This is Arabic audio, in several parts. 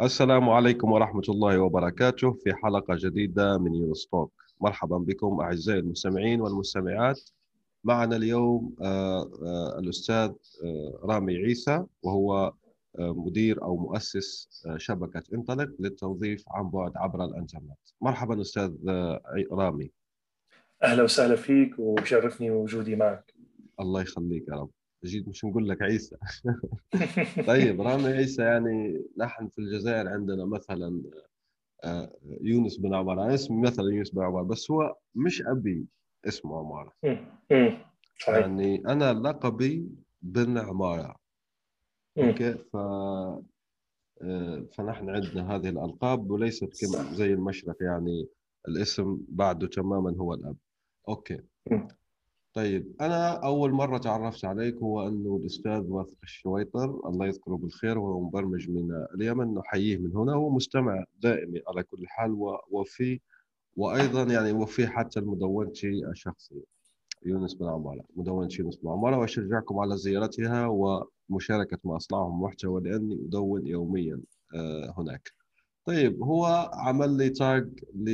السلام عليكم ورحمة الله وبركاته في حلقة جديدة من يونستوك مرحبا بكم أعزائي المستمعين والمستمعات. معنا اليوم آه، آه، الأستاذ آه، رامي عيسى وهو مدير أو مؤسس شبكة انطلق للتوظيف عن بعد عبر الإنترنت. مرحبا أستاذ رامي. أهلا وسهلا فيك وشرفني وجودي معك. الله يخليك يا رب. جيت مش نقول لك عيسى. طيب رامي عيسى يعني نحن في الجزائر عندنا مثلا آه، يونس بن عمار أنا اسمي مثلا يونس بن عمار بس هو مش أبي اسمه عمارة. يعني أنا لقبي بن عمارة. OK؟ ف آه، فنحن عندنا هذه الألقاب وليست زي المشرق يعني الاسم بعده تماما هو الأب. OK. طيب أنا أول مرة تعرفت عليك هو أنه الأستاذ واثق الشويطر الله يذكره بالخير وهو مبرمج من اليمن نحييه من هنا هو مستمع دائمي على كل حال وفي وأيضا يعني وفي حتى المدونتي الشخصي يونس بن عمارة مدونتي يونس بن عمارة وأشجعكم على زيارتها ومشاركة ما أصنعهم محتوى لأني أدون يوميا آه، هناك. طيب هو عمل لي tag ل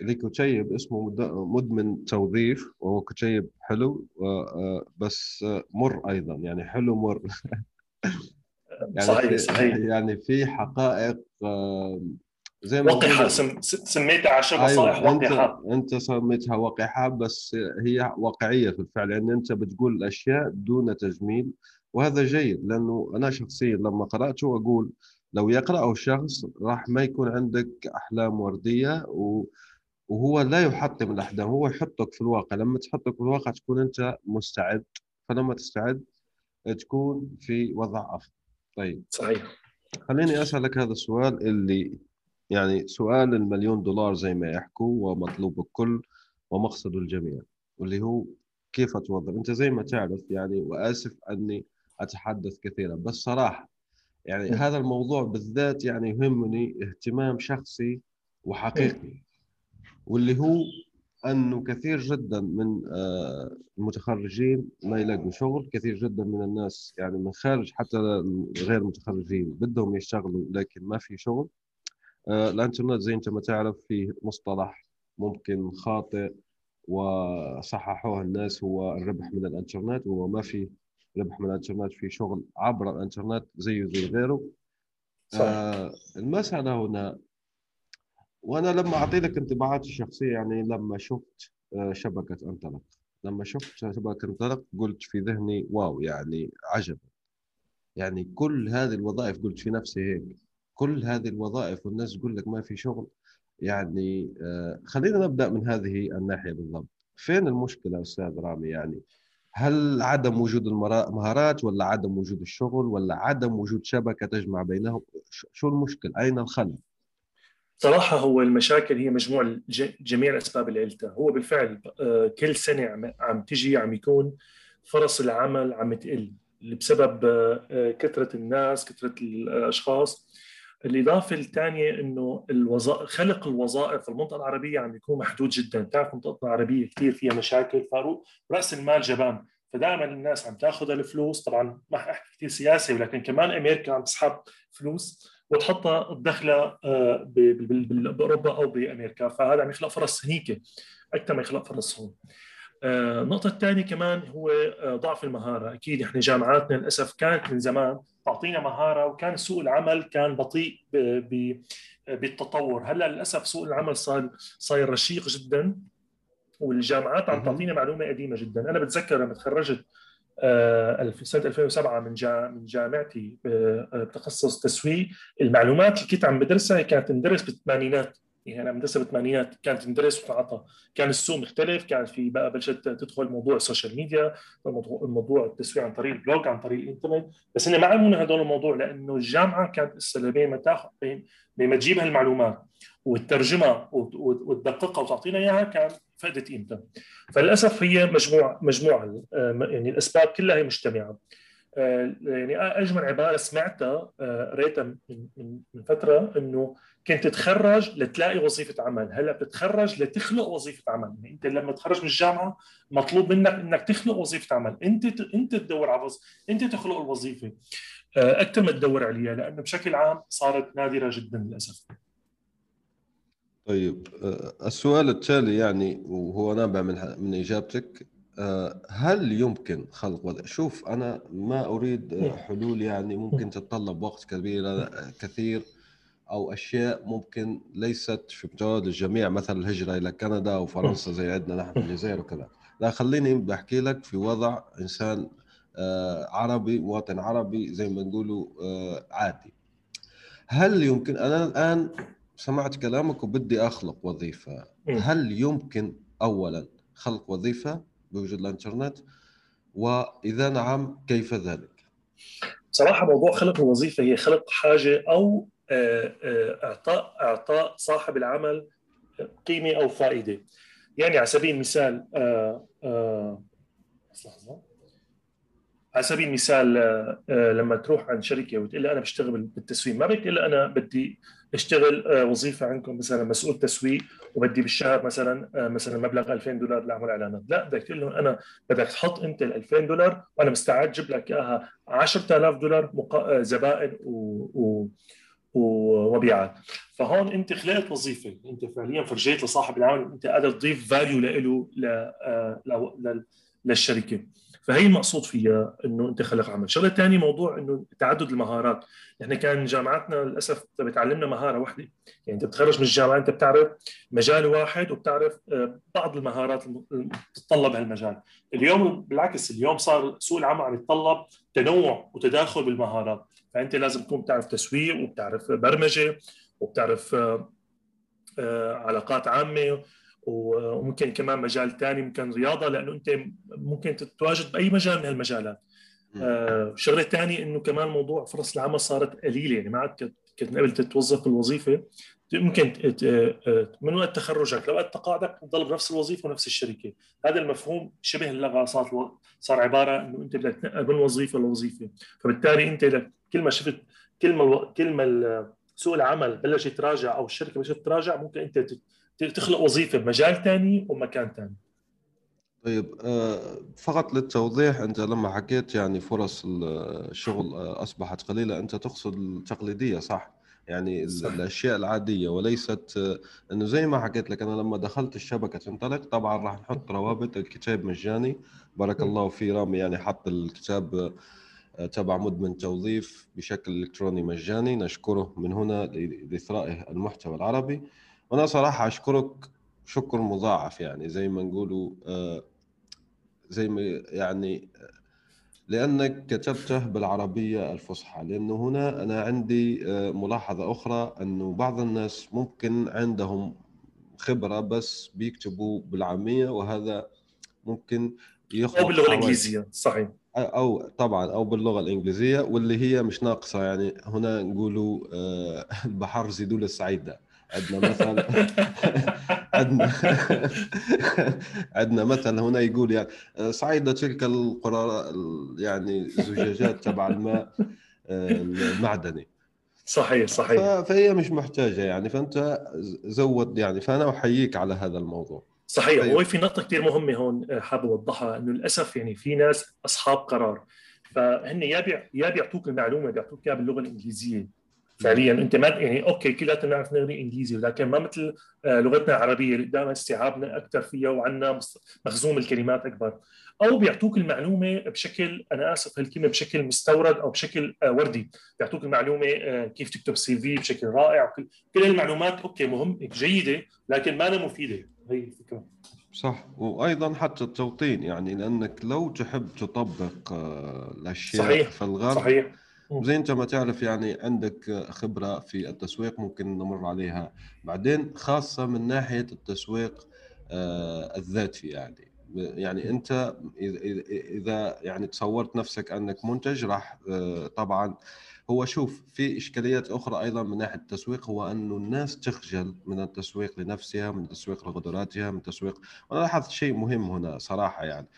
آه، لكتيب اسمه مدمن توظيف وهو كتيب حلو آه، بس مر أيضا يعني حلو مر. يعني صحيح صحيح. يعني في حقائق زي ما وقحة سميتها عشان نصائح أيوة وقحه أنت, أنت سميتها وقحه بس هي واقعية في الفعل لأن يعني أنت بتقول الاشياء دون تجميل وهذا جيد لأنه أنا شخصيا لما قرأته أقول لو يقرأه الشخص راح ما يكون عندك أحلام وردية و وهو لا يحطم الأحداث هو يحطك في الواقع. لما تحطك في الواقع تكون أنت مستعد. فلما تستعد تكون في وضع أفضل. طيب. صحيح. خليني اسالك هذا السؤال اللي يعني سؤال المليون دولار زي ما يحكوا ومطلوب الكل ومقصد الجميع واللي هو كيف أتوظف؟ أنت زي ما تعرف يعني وأسف أني أتحدث كثيرا بس صراحة يعني. هذا الموضوع بالذات يعني يهمني اهتمام شخصي وحقيقي. واللي هو أنه كثير جدا من آه، المتخرجين ما يلاقوا شغل كثير جدا من الناس يعني من خارج حتى غير المتخرجين بدهم يشتغلوا لكن ما في شغل آه، الإنترنت زي أنت ما تعرف فيه مصطلح ممكن خاطئ وصححوه الناس هو الربح من الإنترنت وهو ما في ربح من الإنترنت في شغل عبر الإنترنت زيه زي غيره صح. آه المسألة هنا وأنا لما أعطي لك انطباعاتي الشخصية يعني لما شفت آه، شبكة انطلق. لما شفت شبكة انطلق قلت في ذهني واو يعني عجب. يعني كل هذه الوظائف قلت في نفسي هيك كل هذه الوظائف والناس تقول لك ما في شغل يعني آه، خلينا نبدأ من هذه الناحية بالضبط. فين المشكلة أستاذ رامي؟ يعني هل عدم وجود المهارات ولا عدم وجود الشغل ولا عدم وجود شبكة تجمع بينهم؟ شو المشكل أين الخلل؟ صراحة هو المشاكل هي مجموع جميع الأسباب اللي قلتها. هو بالفعل آه، كل سنة عم تجي عم يكون فرص العمل عم تقل بسبب آه، كثرة الناس كثرة الأشخاص. الإضافة الثانية أنه الوظائف خلق الوظائف في المنطقة العربية عم يكون محدود جدا. تعرف منطقتنا العربية كثير فيها مشاكل. فاروق رأس المال جبان. فدائما الناس عم تاخذ الفلوس. طبعا ما أحكي كثير سياسي ولكن كمان أمريكا عم تسحب فلوس. وتحطها الدخله آه، بأوروبا أو بأمريكا. فهذا عم يخلق فرص هنيك أكثر ما يخلق فرص هون. آه، النقطة الثانية كمان هو آه، ضعف المهارة، أكيد إحنا جامعاتنا للأسف كانت من زمان تعطينا مهارة وكان سوق العمل كان بطيء بالتطور، هلأ للأسف سوق العمل صار صاير رشيق جدا والجامعات عم تعطينا معلومة قديمة جدا، أنا بتذكر لما تخرجت في سنة 2007 من من جامعتي آه، بتخصص تسويق المعلومات. اللي كنت عم بدرسها كانت تندرس بالثمانينات. يعني أنا مدرسة بالثمانينات كانت تندرس وتنعطى كان السوق مختلف كان في بقى بلشت تدخل موضوع ال social media موضوع التسويق عن طريق ال blog عن طريق الإنترنت. بس هن ما علمونا هدول الموضوع لأنه الجامعة كانت لسه ما تأخذ بين ما تجيب هالمعلومات وتترجمها وتدققها وتعطينا إياها كان فقدت قيمتها فللأسف هي مجموعة مجموعة آه، يعني الأسباب كلها هي مجتمعة. يعني أجمل عبارة سمعتها آه، قريتها من من فترة إنه كنت تتخرج لتلاقي وظيفة عمل. هلأ بتتخرج لتخلق وظيفة عمل. يعني أنت لما تخرج من الجامعة مطلوب منك إنك تخلق وظيفة عمل. أنت أنت تدور على أنت تخلق الوظيفة. أكثر ما تدور عليها لأنه بشكل عام صارت نادرة جدا للأسف. طيب السؤال التالي يعني وهو نابع من من إجابتك. آه، هل يمكن خلق وضع؟ شوف أنا ما أريد حلول يعني ممكن تتطلب وقت كبير كثير أو أشياء ممكن ليست في متناول الجميع مثلا الهجرة إلى كندا أو فرنسا زي عندنا نحن في الجزائر وكذا. لا خليني بحكي لك في وضع إنسان آه، عربي مواطن عربي زي ما نقولوا آه، عادي. هل يمكن أنا الآن سمعت كلامك وبدي أخلق وظيفة. هل يمكن اولا خلق وظيفة؟ بوجود الانترنت وإذا نعم كيف ذلك؟ صراحة موضوع خلق الوظيفة هي خلق حاجة أو آه، آه، إعطاء إعطاء صاحب العمل قيمة أو فائدة يعني على سبيل المثال آه، لحظة على سبيل المثال لما تروح عند شركة وتقول لها أنا بشتغل بالتسويق ما لها أنا بدي اشتغل آه، وظيفة عندكم مثلا مسؤول تسويق وبدي بالشهر مثلا آه، مثلا مبلغ 2000 دولار لأعمل إعلانات. لا بدك تقول لهم أنا بدك تحط أنت ال 2000 دولار وأنا مستعد أجيب لك إياها 10000 دولار مقا... آه، زبائن و... و... ومبيعات. فهون أنت خلقت وظيفة. أنت فعليا فرجيت لصاحب العمل أنت قادر تضيف فاليو له ل... للشركة. فهي المقصود فيها إنه أنت خلق عمل، شغلة ثانية موضوع إنه تعدد المهارات، نحن كان جامعاتنا للأسف بتعلمنا مهارة واحدة، يعني أنت بتخرج من الجامعة أنت بتعرف مجال واحد وبتعرف آه، بعض المهارات اللي بتتطلب هالمجال، اليوم بالعكس اليوم صار سوق العمل عم يتطلب تنوع وتداخل بالمهارات، فأنت لازم تكون بتعرف تسويق وبتعرف برمجة وبتعرف آه، آه، علاقات عامة وممكن كمان مجال ثاني ممكن رياضة لأنه أنت ممكن تتواجد بأي مجال من هالمجالات. آه شغلة ثانية إنه كمان موضوع فرص العمل صارت قليلة. يعني ما عاد كنت قبل تتوظف بالوظيفة ممكن آه، من وقت تخرجك لوقت تقاعدك تضل بنفس الوظيفة ونفس الشركة، هذا المفهوم شبه اللغة صار صار عبارة إنه أنت بدك تنقل من وظيفة لوظيفة، فبالتالي أنت كل ما شفت كل ما كل ما سوق العمل بلش يتراجع أو الشركة بلشت تتراجع ممكن أنت تخلق وظيفة بمجال ثاني ومكان ثاني طيب آه، فقط للتوضيح أنت لما حكيت يعني فرص الشغل آه، أصبحت قليلة أنت تقصد التقليدية صح؟ يعني صح. الأشياء العادية وليست آه، إنه زي ما حكيت لك أنا لما دخلت الشبكة تنطلق طبعا راح نحط روابط الكتاب مجاني. بارك الله في رامي يعني حط الكتاب تبع مدمن توظيف بشكل إلكتروني مجاني. نشكره من هنا لاثرائه المحتوى العربي. وأنا صراحة أشكرك شكر مضاعف يعني زي ما نقولوا آه، زي ما يعني لأنك كتبته بالعربية الفصحى لأنه هنا أنا عندي آه، ملاحظة أخرى أنه بعض الناس ممكن عندهم خبرة بس بيكتبوا بالعامية وهذا ممكن يخلق أو باللغة الإنجليزية صحيح. أو طبعا أو باللغة الإنجليزية واللي هي مش ناقصة يعني هنا نقولوا آه، البحر زيدوا السعيدة. عندنا مثل عندنا عندنا مثل هنا يقول يعني صعيدة تلك القرى يعني زجاجات تبع الماء آه، المعدني. صحيح صحيح. فهي مش محتاجة يعني فأنت زود يعني فأنا أحييك على هذا الموضوع. صحيح طيب. في نقطة كثير مهمة هون آه، حابب أوضحها إنه للأسف يعني في ناس أصحاب قرار. فهن يا يا بيعطوك المعلومة بيعطوك إياها باللغة الإنجليزية. فعليا. أنت ما يعني أوكي كلياتنا نعرف نغني إنجليزي ولكن ما مثل آه، لغتنا العربية دائما استيعابنا أكثر فيها وعندنا مخزون الكلمات أكبر. أو بيعطوك المعلومة بشكل أنا آسف هالكلمة بشكل مستورد أو بشكل آه، وردي. بيعطوك المعلومة آه، كيف تكتب CV بشكل رائع. كل كل المعلومات OK مهم جيدة لكن ما مفيدة. هي الفكرة. صح. وأيضا حتى التوطين يعني لأنك لو تحب تطبق الأشياء صحيح. في الغرب صحيح. زي انت ما تعرف يعني عندك خبرة في التسويق ممكن نمر عليها بعدين خاصة من ناحية التسويق آه، الذاتي يعني. يعني أنت إذا يعني تصورت نفسك أنك منتج راح آه، طبعا هو شوف في إشكاليات أخرى أيضا من ناحية التسويق هو انه الناس تخجل من التسويق لنفسها من التسويق لقدراتها من التسويق. وأنا لاحظت شيء مهم هنا صراحة يعني.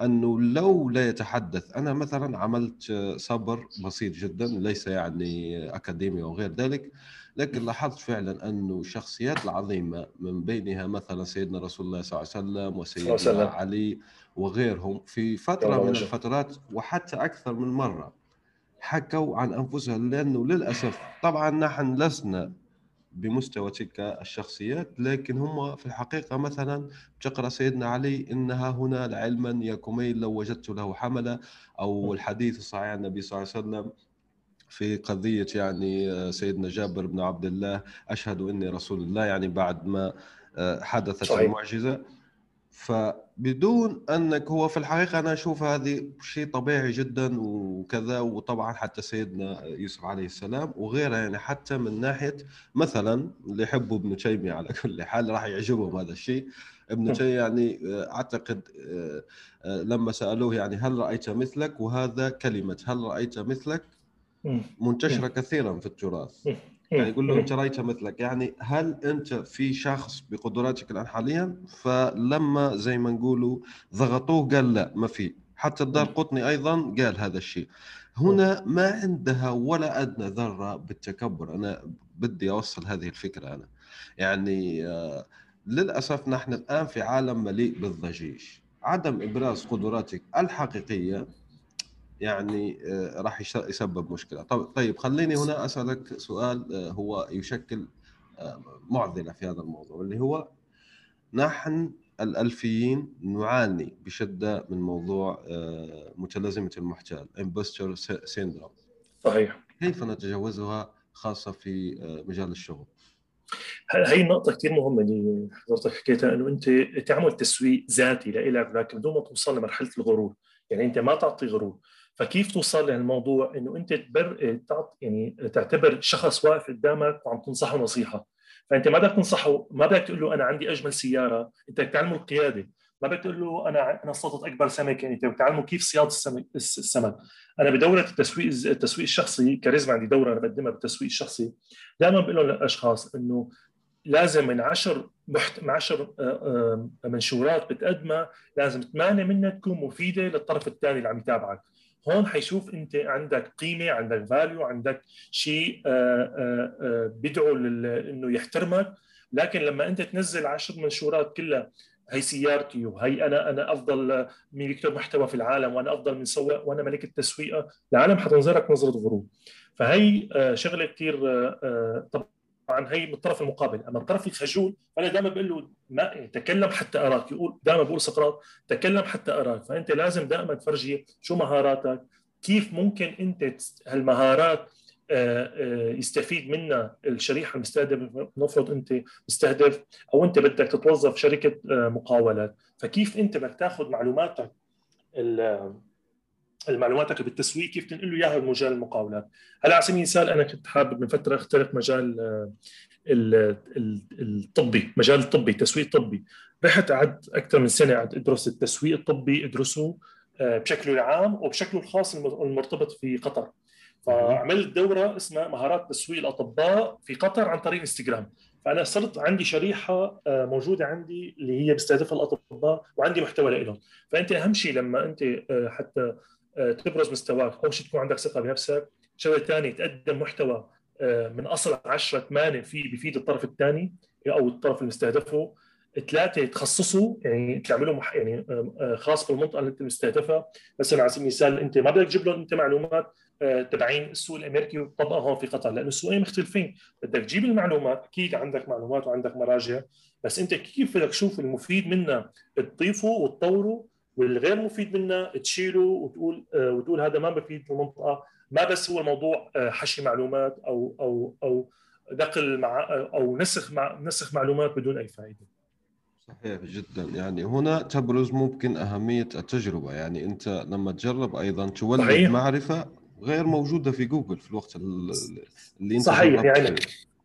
أنه لو لا يتحدث أنا مثلا عملت صبر بسيط جدا ليس يعني أكاديمي أو غير ذلك لكن لاحظت فعلا أنه الشخصيات العظيمة من بينها مثلا سيدنا رسول الله صلى الله عليه وسلم وسيدنا علي وغيرهم في فترة من الفترات وحتى أكثر من مرة حكوا عن أنفسهم لأنه للأسف طبعا نحن لسنا بمستوى تلك الشخصيات لكن هم في الحقيقة مثلا تقرأ سيدنا علي إنها هنا لعلما يا كميل لو وجدت له حملة أو الحديث الصحيح عن النبي صلى الله عليه وسلم في قضية يعني سيدنا جابر بن عبد الله أشهد إني رسول الله يعني بعد ما حدثت صحيح. المعجزة فبدون أنك هو في الحقيقة أنا أشوف هذه شيء طبيعي جدا وكذا وطبعا حتى سيدنا يوسف عليه السلام وغيره يعني حتى من ناحية مثلا اللي يحبوا ابن تيمية على كل حال راح يعجبهم هذا الشيء. ابن تيمية يعني أعتقد آه، آه، لما سألوه يعني هل رأيت مثلك؟ وهذا كلمة هل رأيت مثلك؟ منتشرة كثيرا في التراث. يعني يقول له أنت رايته مثلك. يعني هل أنت في شخص بقدراتك الآن حاليا؟ فلما زي ما نقولوا ضغطوه قال لا ما في. حتى الدار قطني أيضا قال هذا الشيء. هنا ما عندها ولا أدنى ذرة بالتكبر. أنا بدي أوصل هذه الفكرة أنا. يعني آه، للأسف نحن الآن في عالم مليء بالضجيج. عدم إبراز قدراتك الحقيقية يعني آه، راح يسبب مشكلة. طيب خليني هنا أسألك سؤال آه، هو يشكل آه، معضلة في هذا الموضوع اللي هو نحن الألفيين نعاني بشدة من موضوع متلازمة المحتال impostor syndrome صحيح. كيف نتجاوزها خاصة في مجال الشغل؟ هي النقطة كثير مهمة اللي حضرتك حكيتها إنه أنت تعمل تسويق ذاتي لإلك لكن بدون ما توصل لمرحلة الغرور، يعني أنت ما تعطي غرور، فكيف توصل لهالموضوع إنه أنت تبر يعني تعتبر شخص واقف قدامك وعم تنصحه نصيحة؟ فأنت ما بدك تنصحه ما بدك تقول له أنا عندي أجمل سيارة أنت بدك تعلمه القيادة. ما بدك تقول له أنا أنا اصطدت أكبر سمك يعني أنت بدك تعلمه كيف صيادة السمك السمك. أنا بدورة التسويق التسويق الشخصي كاريزما عندي دورة أنا بقدمها بالتسويق الشخصي دائما بقول لهم للأشخاص إنه لازم من 10 محت... من 10 آه، آه، منشورات بتقدمها لازم ثمانية منها تكون مفيدة للطرف الثاني اللي عم يتابعك. هون حيشوف انت عندك قيمة عندك فاليو عندك شيء آه، آه، آه، بيدعو انه يحترمك. لكن لما انت تنزل عشر منشورات كلها هي سيارتي وهي أنا أنا أفضل يكتب محتوى في العالم وأنا أفضل من سواق وأنا ملك التسويق العالم حتنظرك نظرة غرور. فهي شغلة كثير طبعا طبعا هي من الطرف المقابل. أما الطرف الخجول فأنا دائما بقول له ما تكلم حتى أراك. يقول دائما بقول سقراط تكلم حتى أراك. فأنت لازم دائما تفرجي شو مهاراتك كيف ممكن أنت هالمهارات آه، آه، يستفيد منها الشريحة المستهدفه نفرض أنت مستهدف أو أنت بدك تتوظف شركة آه، مقاولات. فكيف أنت بدك تاخذ معلوماتك المعلوماتك بالتسويق كيف تنقل له إياها بمجال المقاولات. هلا على سبيل المثال أنا كنت حابب من فترة أخترق مجال آه، الطبي مجال الطبي تسويق طبي. رحت قعدت أكثر من سنة قعدت أدرس التسويق الطبي أدرسه آه، بشكله العام وبشكله الخاص المرتبط في قطر. فعملت دورة اسمها مهارات تسويق الأطباء في قطر عن طريق إنستغرام. فأنا صرت عندي شريحة آه، موجودة عندي اللي هي بيستهدفها الأطباء وعندي محتوى لهم فأنت أهم شيء لما أنت حتى تبرز مستواك اول شيء تكون عندك ثقة بنفسك. شغلة ثانية تقدم محتوى آه، من أصل 10 8 فيه بيفيد الطرف الثاني أو الطرف المستهدفه ثلاثة تخصصوا يعني تعملوا مح... يعني آه، خاص بالمنطقة اللي أنت مستهدفها. مثلا على سبيل المثال أنت ما بدك تجيب لهم أنت معلومات تبعين السوق الأمريكي وتطبقها هون في قطر لأنه السوقين مختلفين. بدك تجيب المعلومات أكيد عندك معلومات وعندك مراجع بس أنت كيف بدك تشوف المفيد منها تضيفه وتطوره والغير مفيد منها تشيله وتقول آه، وتقول هذا ما بفيد في المنطقة. ما بس هو الموضوع آه، حشي معلومات أو أو أو نقل مع أو نسخ مع نسخ معلومات بدون أي فائدة. صحيح جدا. يعني هنا تبرز ممكن أهمية التجربة. يعني أنت لما تجرب أيضا تولد صحيح. معرفة غير موجودة في جوجل في الوقت اللي أنت صحيح يعني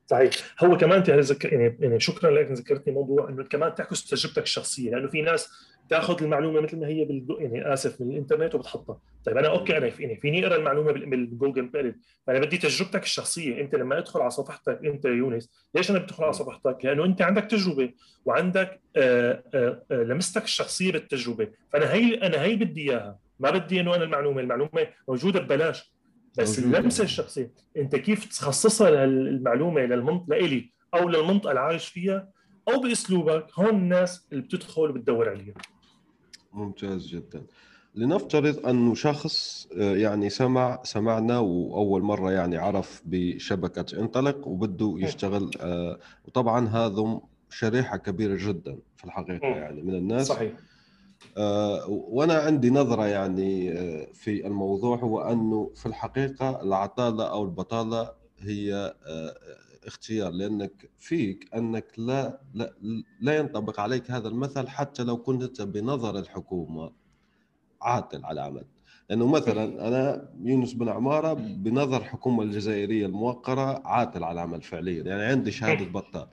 صحيح. هو كمان انت يعني يعني شكرا لك ذكرتني موضوع إنه كمان تعكس تجربتك الشخصية لأنه في ناس تأخذ المعلومة مثل ما هي بال يعني آسف من الإنترنت وبتحطها. طيب أنا OK أنا يعني فيني أقرأ المعلومة بالجوجل بيرد فأنا بدي تجربتك الشخصية. أنت لما أدخل على صفحتك أنت يونس ليش أنا بدخل على صفحتك؟ لأنه أنت عندك تجربة وعندك آآ آآ لمستك الشخصية بالتجربة. فأنا هي أنا هي بدي إياها. ما بدي إنه أنا المعلومة المعلومة موجودة ببلاش. بس اللمسة الشخصية أنت كيف تخصصها المعلومه للمنطقه لإلي أو للمنطقة اللي عايش فيها أو بأسلوبك هون الناس اللي بتدخل وبتدور عليها. ممتاز جدا. لنفترض انه شخص آه، يعني سمع سمعنا وأول مرة يعني عرف بشبكة انطلق وبده يشتغل آه، وطبعا هذا شريحة كبيرة جدا في الحقيقة يعني من الناس. صحيح. وأنا عندي نظرة يعني في الموضوع هو أنه في الحقيقة العطالة أو البطالة هي اختيار لأنك فيك أنك لا لا لا ينطبق عليك هذا المثل حتى لو كنت بنظر الحكومة عاطل على العمل لأنه مثلا أنا يونس بن عمارة بنظر الحكومة الجزائرية الموقرة عاطل على العمل فعليا يعني عندي شهادة بطال.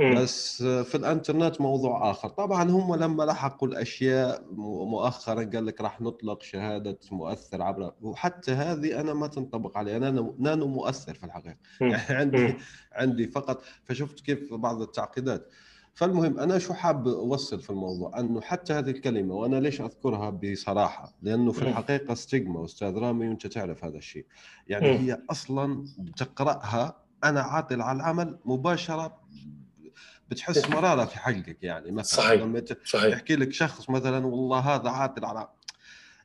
بس في الانترنت موضوع آخر. طبعا هم لما لحقوا الأشياء مؤخرا قال لك راح نطلق شهادة مؤثر عبر وحتى هذه أنا ما تنطبق علي أنا نانو مؤثر في الحقيقة. يعني عندي عندي فقط. فشفت كيف بعض التعقيدات. فالمهم أنا شو حاب أوصل في الموضوع؟ أنه حتى هذه الكلمة وأنا ليش أذكرها بصراحة؟ لأنه في الحقيقة ستيغما أستاذ رامي وأنت تعرف هذا الشيء. يعني هي أصلا تقرأها أنا عاطل على العمل مباشرة بتحس مرارة في حلقك يعني مثلا صحيح لما صحيح. يحكي لك شخص مثلا والله هذا عاطل على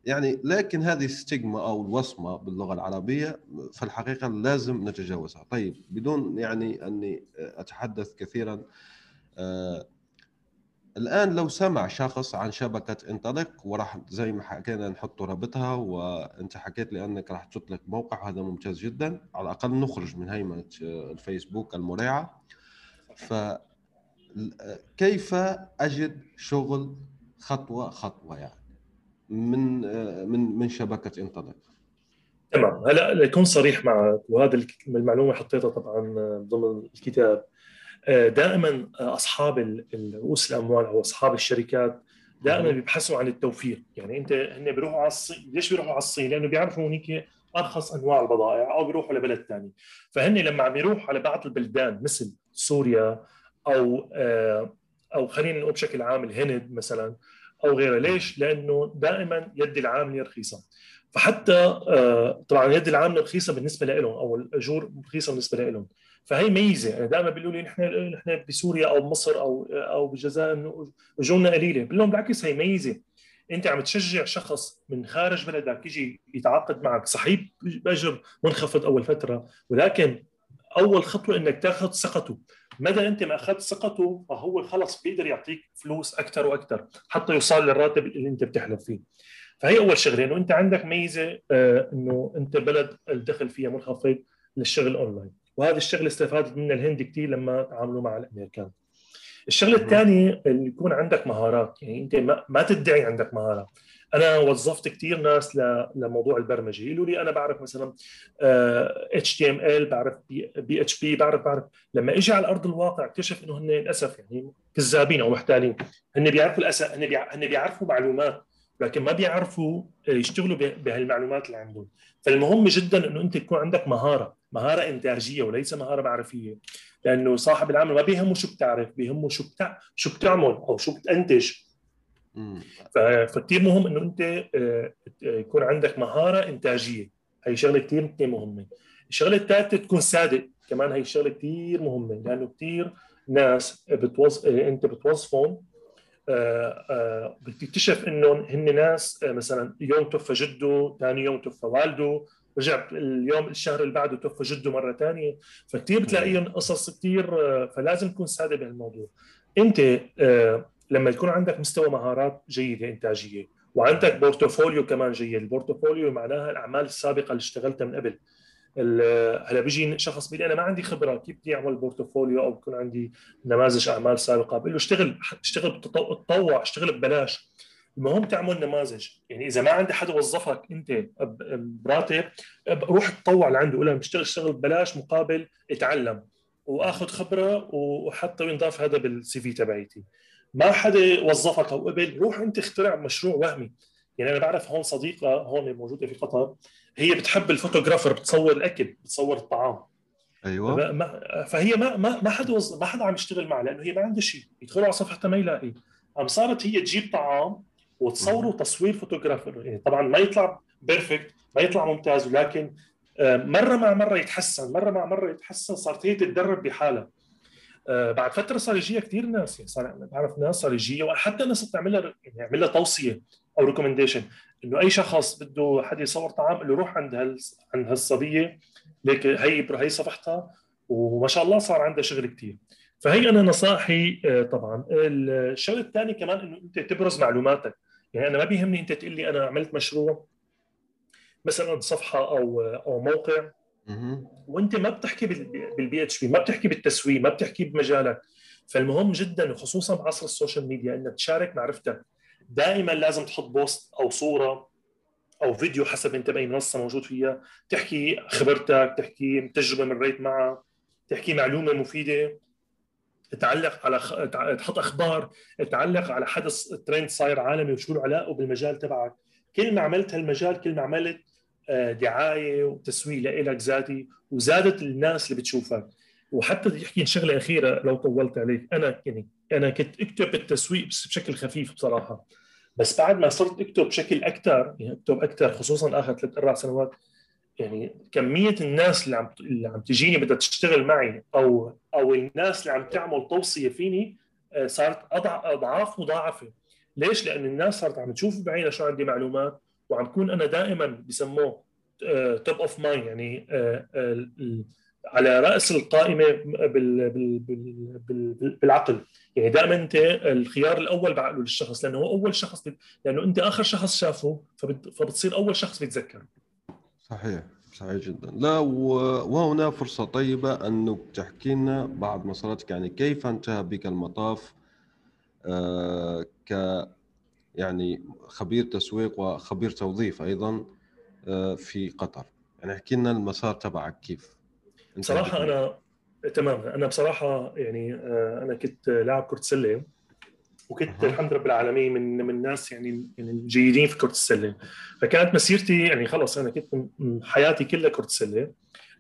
يعني لكن هذه الستيغما أو الوصمة باللغة العربية في الحقيقة لازم نتجاوزها. طيب بدون يعني أني أتحدث كثيرا آه الآن لو سمع شخص عن شبكة انطلق وراح زي ما حكينا نحط رابطها وأنت حكيت لي انك راح تطلق موقع وهذا ممتاز جدا. على الأقل نخرج من هيمنه الفيسبوك المريعة. ف كيف أجد شغل خطوة خطوة يعني؟ من من من شبكة انطلق تمام. هلا لكون صريح معك وهذا المعلومة حطيتها طبعا ضمن الكتاب دائما أصحاب رؤوس الأموال أو أصحاب الشركات دائما بيبحثوا عن التوفير. يعني أنت هن بيروحوا على الصين ليش بيروحوا على الصين؟ لأنه بيعرفوا هنيك أرخص أنواع البضائع أو بيروحوا لبلد ثاني فهن لما عم يروحوا على بعض البلدان مثل سوريا أو آه، أو خلينا نقول بشكل عام الهند مثلا أو غيره ليش؟ لأنه دائما يد العامله رخيصة. فحتى آه، طبعا يد العامله رخيصة بالنسبة لهم أو الأجور رخيصة بالنسبة لهم فهي ميزة. أنا دائما بيقولوا لي نحن نحن بسوريا أو بمصر أو أو بالجزائر أجورنا قليلة. بقول لهم بالعكس هي ميزة. أنت عم تشجع شخص من خارج بلدك يجي يتعاقد معك. صحيح بأجر منخفض أول فترة ولكن أول خطوة إنك تاخذ ثقته مدى انت ما اخذت ثقته؟ فهو خلص بيقدر يعطيك فلوس أكثر وأكثر حتى يوصل للراتب اللي أنت بتحلم فيه. فهي أول شغلة إنه أنت عندك ميزة آه، إنه أنت بلد الدخل فيها منخفض للشغل اونلاين وهذا الشغلة استفادت منها الهند كثير لما تعاملوا مع الأمريكان. الشغلة الثانية اللي يكون عندك مهارات يعني أنت ما تدعي عندك مهارات أنا وظفت كثير ناس لموضوع البرمجة. يقولوا لي أنا بعرف مثلا HTML بعرف PHP بعرف بعرف. لما إجي على أرض الواقع اكتشف إنه هن للأسف يعني كذابين أو محتالين. هن بيعرفوا للأسف هن هن بيعرفوا معلومات لكن ما بيعرفوا يشتغلوا بهالمعلومات اللي عندهم. فالمهم جدا إنه أنت تكون عندك مهارة مهارة إنتاجية وليس مهارة معرفية. لأنه صاحب العمل ما بيهمه شو بتعرف بيهمه شو بتع... شو بتعمل أو شو بتنتج فكتير مهم إنه أنت آه، يكون عندك مهارة إنتاجية. هي شغلة كثير كثير مهمة. الشغلة الثالثه تكون صادق. كمان هي شغله كثير مهمة لأنه كثير ناس بتوظ... آه، أنت بتوظفهم آه، بتكتشف انه هن ناس مثلا يوم توفى جده ثاني يوم توفى والده رجع اليوم الشهر اللي بعده توفى جده مرة ثانية فكثير بتلاقيهم قصص كثير فلازم تكون صادق بهالموضوع. أنت لما يكون عندك مستوى مهارات جيدة إنتاجية وعندك portfolio كمان جيد. ال portfolio معناها الأعمال السابقة اللي اشتغلتها من قبل. هلا بيجي شخص بيقول أنا ما عندي خبرة كيف بدي أعمل portfolio أو بكون عندي نماذج أعمال سابقة؟ بقول له اشتغل اشتغل تطوع اشتغل ببلاش. المهم تعمل نماذج. يعني إذا ما عندي حدا وظفك أنت براتب روح تطوع لعنده قول له بشتغل اشتغل ببلاش مقابل اتعلم. وآخذ خبرة وحتى ينضاف هذا بالسي في تبعيتي. ما حدا وظفك أو قبل روح أنت اخترع مشروع وهمي. يعني أنا بعرف هون صديقة هون موجوده في قطر هي بتحب الفوتوغرافر بتصور الأكل بتصور الطعام. أيوه. ما فهي ما ما ما حدا وز... ما حدا عم يشتغل معها لأنه هي ما عندها شيء يدخلوا على صفحتها ما يلاقي. قام صارت هي تجيب طعام وتصوره تصوير photographer. يعني طبعا ما يطلع perfect ما يطلع ممتاز ولكن آه، مرة مع مرة يتحسن مرة مع مرة يتحسن صارت هي تتدرب بحالها. بعد فترة صار يجيها كثير ناس يعني صار بعرف ناس صار يجيها وحتى ناس بتعمل لها يعني يعمل لها توصية أو recommendation إنه أي شخص بده حد يصور طعام له روح عند هال عند هالصبية ليك هي هي صفحتها وما شاء الله صار عندها شغل كثير فهي أنا نصائحي آه، طبعا. الشغله الثانية كمان إنه أنت تبرز معلوماتك. يعني أنا ما بيهمني أنت تقول لي أنا عملت مشروع مثلا صفحة أو أو موقع. وانت ما بتحكي بال PHP ما بتحكي بالتسويق ما بتحكي بمجالك. فالمهم جدا وخصوصا بعصر ال social media إنك تشارك معرفتك. دائما لازم تحط post أو صورة أو فيديو حسب أنت بأي منصة موجود فيها. تحكي خبرتك تحكي تجربة مريت معها تحكي معلومة مفيدة. تعلق على خ... تحط أخبار. تعلق على حدث ترند صاير عالمي وشو علاقه بالمجال تبعك. كل ما عملت هالمجال كل ما عملت دعاية وتسويق لك ذاتي وزادت الناس اللي بتشوفك. وحتى بدي أحكي شغلة أخيرة لو طولت عليك. أنا يعني أنا كنت أكتب التسويق بشكل خفيف بصراحة. بس بعد ما صرت أكتب بشكل أكثر يعني أكتب أكثر خصوصا آخر ثلاث أربع سنوات يعني كمية الناس اللي عم اللي عم تجيني بدها تشتغل معي أو أو الناس اللي عم تعمل توصية فيني آه، صارت أضعاف مضاعفة. ليش؟ لأن الناس صارت عم تشوف بعينها شو عندي معلومات وعم كون أنا دائما بسموه top of mind يعني آه، آه، على رأس القائمة بال بالعقل. يعني دائما أنت الخيار الأول بعقله للشخص لأنه هو أول شخص بت... لأنه أنت آخر شخص شافه فبت... فبتصير أول شخص بيتذكر. صحيح صحيح جدا. لا وهنا فرصة طيبة أنك تحكي لنا بعد مساراتك. يعني كيف انتهى بك المطاف آه ك يعني خبير تسويق وخبير توظيف أيضا آه في قطر. يعني احكي لنا المسار تبعك كيف؟ صراحة أنا تمام. أنا بصراحة يعني آه أنا كنت لاعب كرة سلة وكنت الحمد رب العالمين من من الناس يعني يعني الجيدين في كرة السلة. فكانت مسيرتي يعني خلص أنا كنت حياتي كلها كرة سله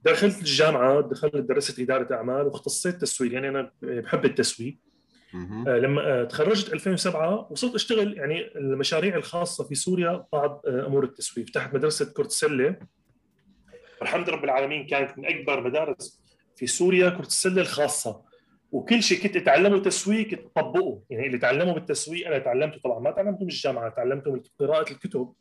دخلت الجامعة دخلت درست إدارة أعمال واختصيت تسويق. يعني أنا بحب التسويق. لما آه تخرجت 2007 وصرت أشتغل يعني المشاريع الخاصة في سوريا بعض آه أمور التسويق فتحت مدرسة كره السله الحمد رب العالمين كانت من أكبر مدارس في سوريا كره السله الخاصة. وكل شيء كنت أتعلمه تسويق كنت أطبقه. يعني اللي تعلمه بالتسويق أنا تعلمته طبعا. ما تعلمته من الجامعة تعلمته من قراءة الكتب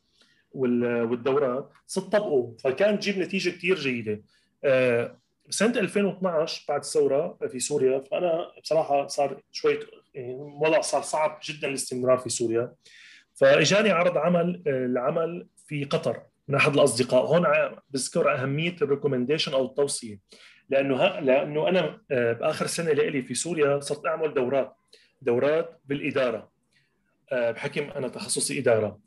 والدورات. صرت طبقه فكان تجيب نتيجة كثير جيدة. آه، سنة 2012 بعد الثورة في سوريا فأنا بصراحة صار شوي يعني الوضع صار صعب جدا الاستمرار في سوريا. فإجاني عرض عمل آه، العمل في قطر من أحد الأصدقاء. هون بذكر أهمية الريكومنديشن أو التوصية. لأنه لأنه أنا آه، بآخر سنة لي في سوريا صرت أعمل دورات دورات بالإدارة. آه، بحكم أنا تخصصي إدارة. آه،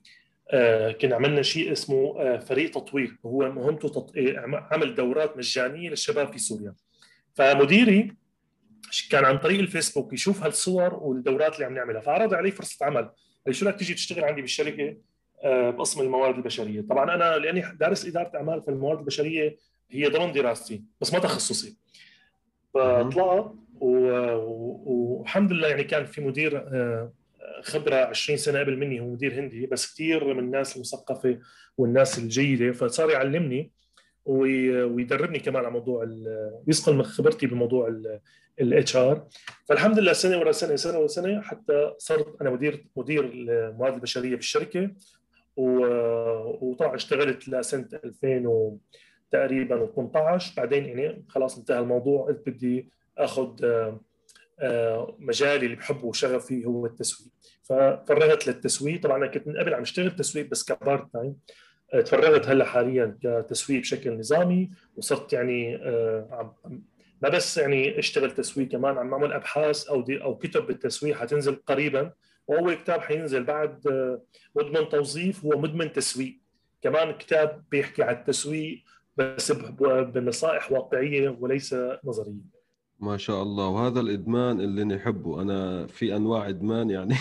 كنا عملنا شيء اسمه فريق تطوير وهو مهمته عمل دورات مجانية للشباب في سوريا. فمديري كان عن طريق الفيسبوك يشوف هالصور والدورات اللي عم نعملها فعرض علي فرصة عمل. قال شو رأيك تيجي تشتغل عندي بالشركة بقسم الموارد البشرية؟ طبعا أنا لأني دارس إدارة أعمال في الموارد البشرية هي ضمن دراستي بس ما تخصصي. فطلعت والحمد لله يعني كان في مدير آه، خبرة 20 سنة قبل مني هو مدير هندي بس كثير من الناس المثقفة والناس الجيدة. فصار يعلمني ويدربني كمان على موضوع ويسقل من خبرتي بموضوع ال HR فالحمد لله سنة ورا سنة سنة ورا سنة حتى صرت أنا مدير مدير الموارد البشرية بالشركة وطبعا اشتغلت لسنة 2000 تقريبا 18 بعدين يعني خلاص انتهى الموضوع قلت بدي آخذ آه، آه، مجالي اللي بحبه وشغفي هو التسويق. ففرغت للتسويق. طبعا أنا كنت من قبل عم اشتغل تسويق بس كبارت تايم. آه، تفرغت هلأ حاليا كتسويق بشكل نظامي وصرت يعني ما بس يعني اشتغل تسويق كمان عم أعمل أبحاث أو دي أو كتب بالتسويق. حتنزل قريبا واول كتاب حينزل بعد آه، مدمن توظيف هو مدمن تسويق. كمان كتاب بيحكي عن التسويق بس بنصائح واقعية وليس نظرية. ما شاء الله. وهذا الإدمان اللي نحبه. أنا في أنواع إدمان يعني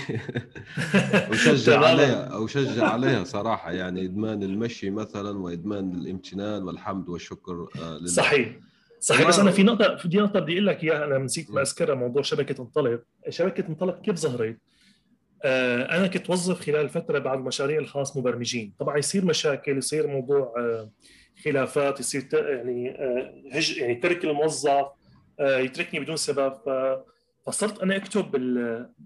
أشجع عليها أو أشجع عليها صراحة. يعني إدمان المشي مثلا وإدمان الامتنان والحمد والشكر آه، لله. صحيح. صحيح. بس أنا في نقطة في نقطة بدي أقول لك إياها. أنا نسيت ما اذكرها موضوع شبكة انطلق. شبكة انطلق كيف ظهرت؟ آه، أنا كنت وظف خلال فترة بعض المشاريع الخاص مبرمجين. طبعا يصير مشاكل يصير موضوع آه، خلافات يصير يعني هج يعني ترك الموظف آه، يتركني بدون سبب. فصرت أنا أكتب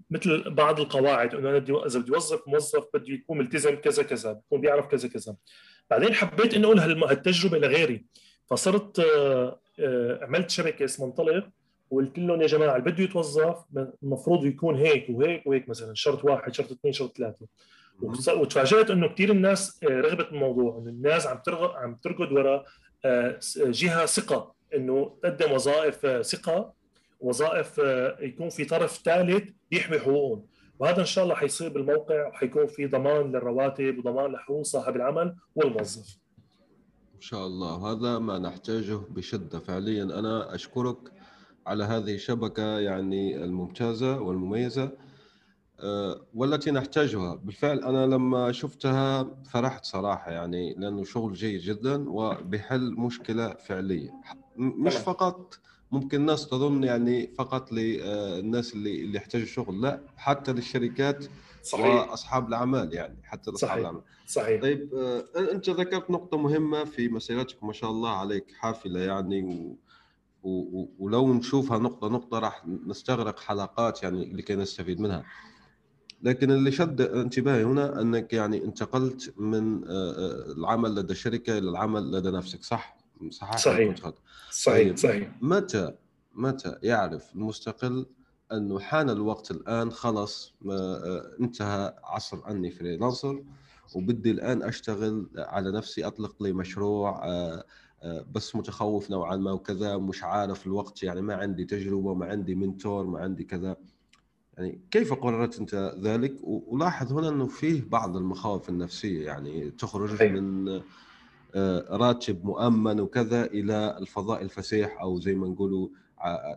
مثل بعض القواعد إنه أنا إذا بدي اوظف موظف بده يكون ملتزم كذا كذا بيكون بيعرف كذا كذا. بعدين حبيت اني أقول هالتجربة لغيري. فصرت آه، آه، عملت شبكة اسمها انطلق وقلت لهم يا جماعة اللي بده يتوظف المفروض يكون هيك وهيك وهيك مثلا شرط واحد شرط اثنين شرط ثلاثة. وتفاجأت إنه كثير الناس رغبت الموضوع إنه الناس عم ترغب عم ترقد وراء جهة ثقة. إنه تقدم وظائف آه، ثقة وظائف آه، يكون في طرف ثالث يحمي حقوقهم. وهذا إن شاء الله حيصير بالموقع وحيكون في ضمان للرواتب وضمان لحقوق صاحب العمل والموظف. إن شاء الله. هذا ما نحتاجه بشدة. فعليا أنا أشكرك على هذه الشبكة يعني الممتازة والمميزة آه، والتي نحتاجها. بالفعل أنا لما شفتها فرحت صراحة يعني لأنه شغل جيد جدا وبحل مشكلة فعلية مش فقط ممكن الناس تظن يعني فقط للناس اللي اللي يحتاجوا شغل لا حتى للشركات صحيح. وأصحاب الأعمال يعني حتى لأصحاب الأعمال. صحيح. طيب آه، أنت ذكرت نقطة مهمة في مسيرتك ما شاء الله عليك حافلة يعني و... و... ولو نشوفها نقطة نقطة راح نستغرق حلقات يعني لكي نستفيد منها. لكن اللي شد انتباهي هنا أنك يعني انتقلت من آه، آه، العمل لدى الشركة إلى العمل لدى نفسك صح؟ صحيح صحيح. صحيح طيب صحيح. متى متى يعرف المستقل أنه حان الوقت الآن خلص آه، انتهى عصر أني فريلانسر وبدي الآن أشتغل على نفسي أطلق لي مشروع بس متخوف نوعا ما وكذا مش عارف الوقت يعني ما عندي تجربة ما عندي منتور ما عندي كذا. يعني كيف قررت أنت ذلك؟ ولاحظ هنا أنه فيه بعض المخاوف النفسية يعني تخرج أيوة. من آه، راتب مؤمن وكذا إلى الفضاء الفسيح أو زي ما نقولوا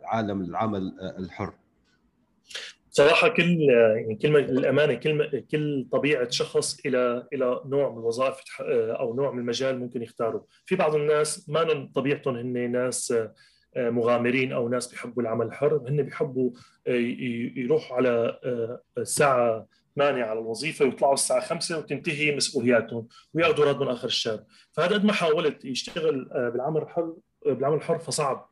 عالم العمل آه، الحر. صراحة كل يعني كلمة الامانه كل كل طبيعة شخص إلى إلى نوع من الوظائف آه، أو نوع من المجال ممكن يختاره في بعض الناس ما طبيعتهم هن ناس مغامرين أو ناس بيحبوا العمل الحر هن بيحبوا آه، يروحوا على آه، الساعة 8 على الوظيفة ويطلعوا الساعة 5 وتنتهي مسؤولياتهم وياخذوا راتب من آخر الشهر. فهذا قد ما حاولت يشتغل آه، بالعمل الحر بالعمل الحر فصعب.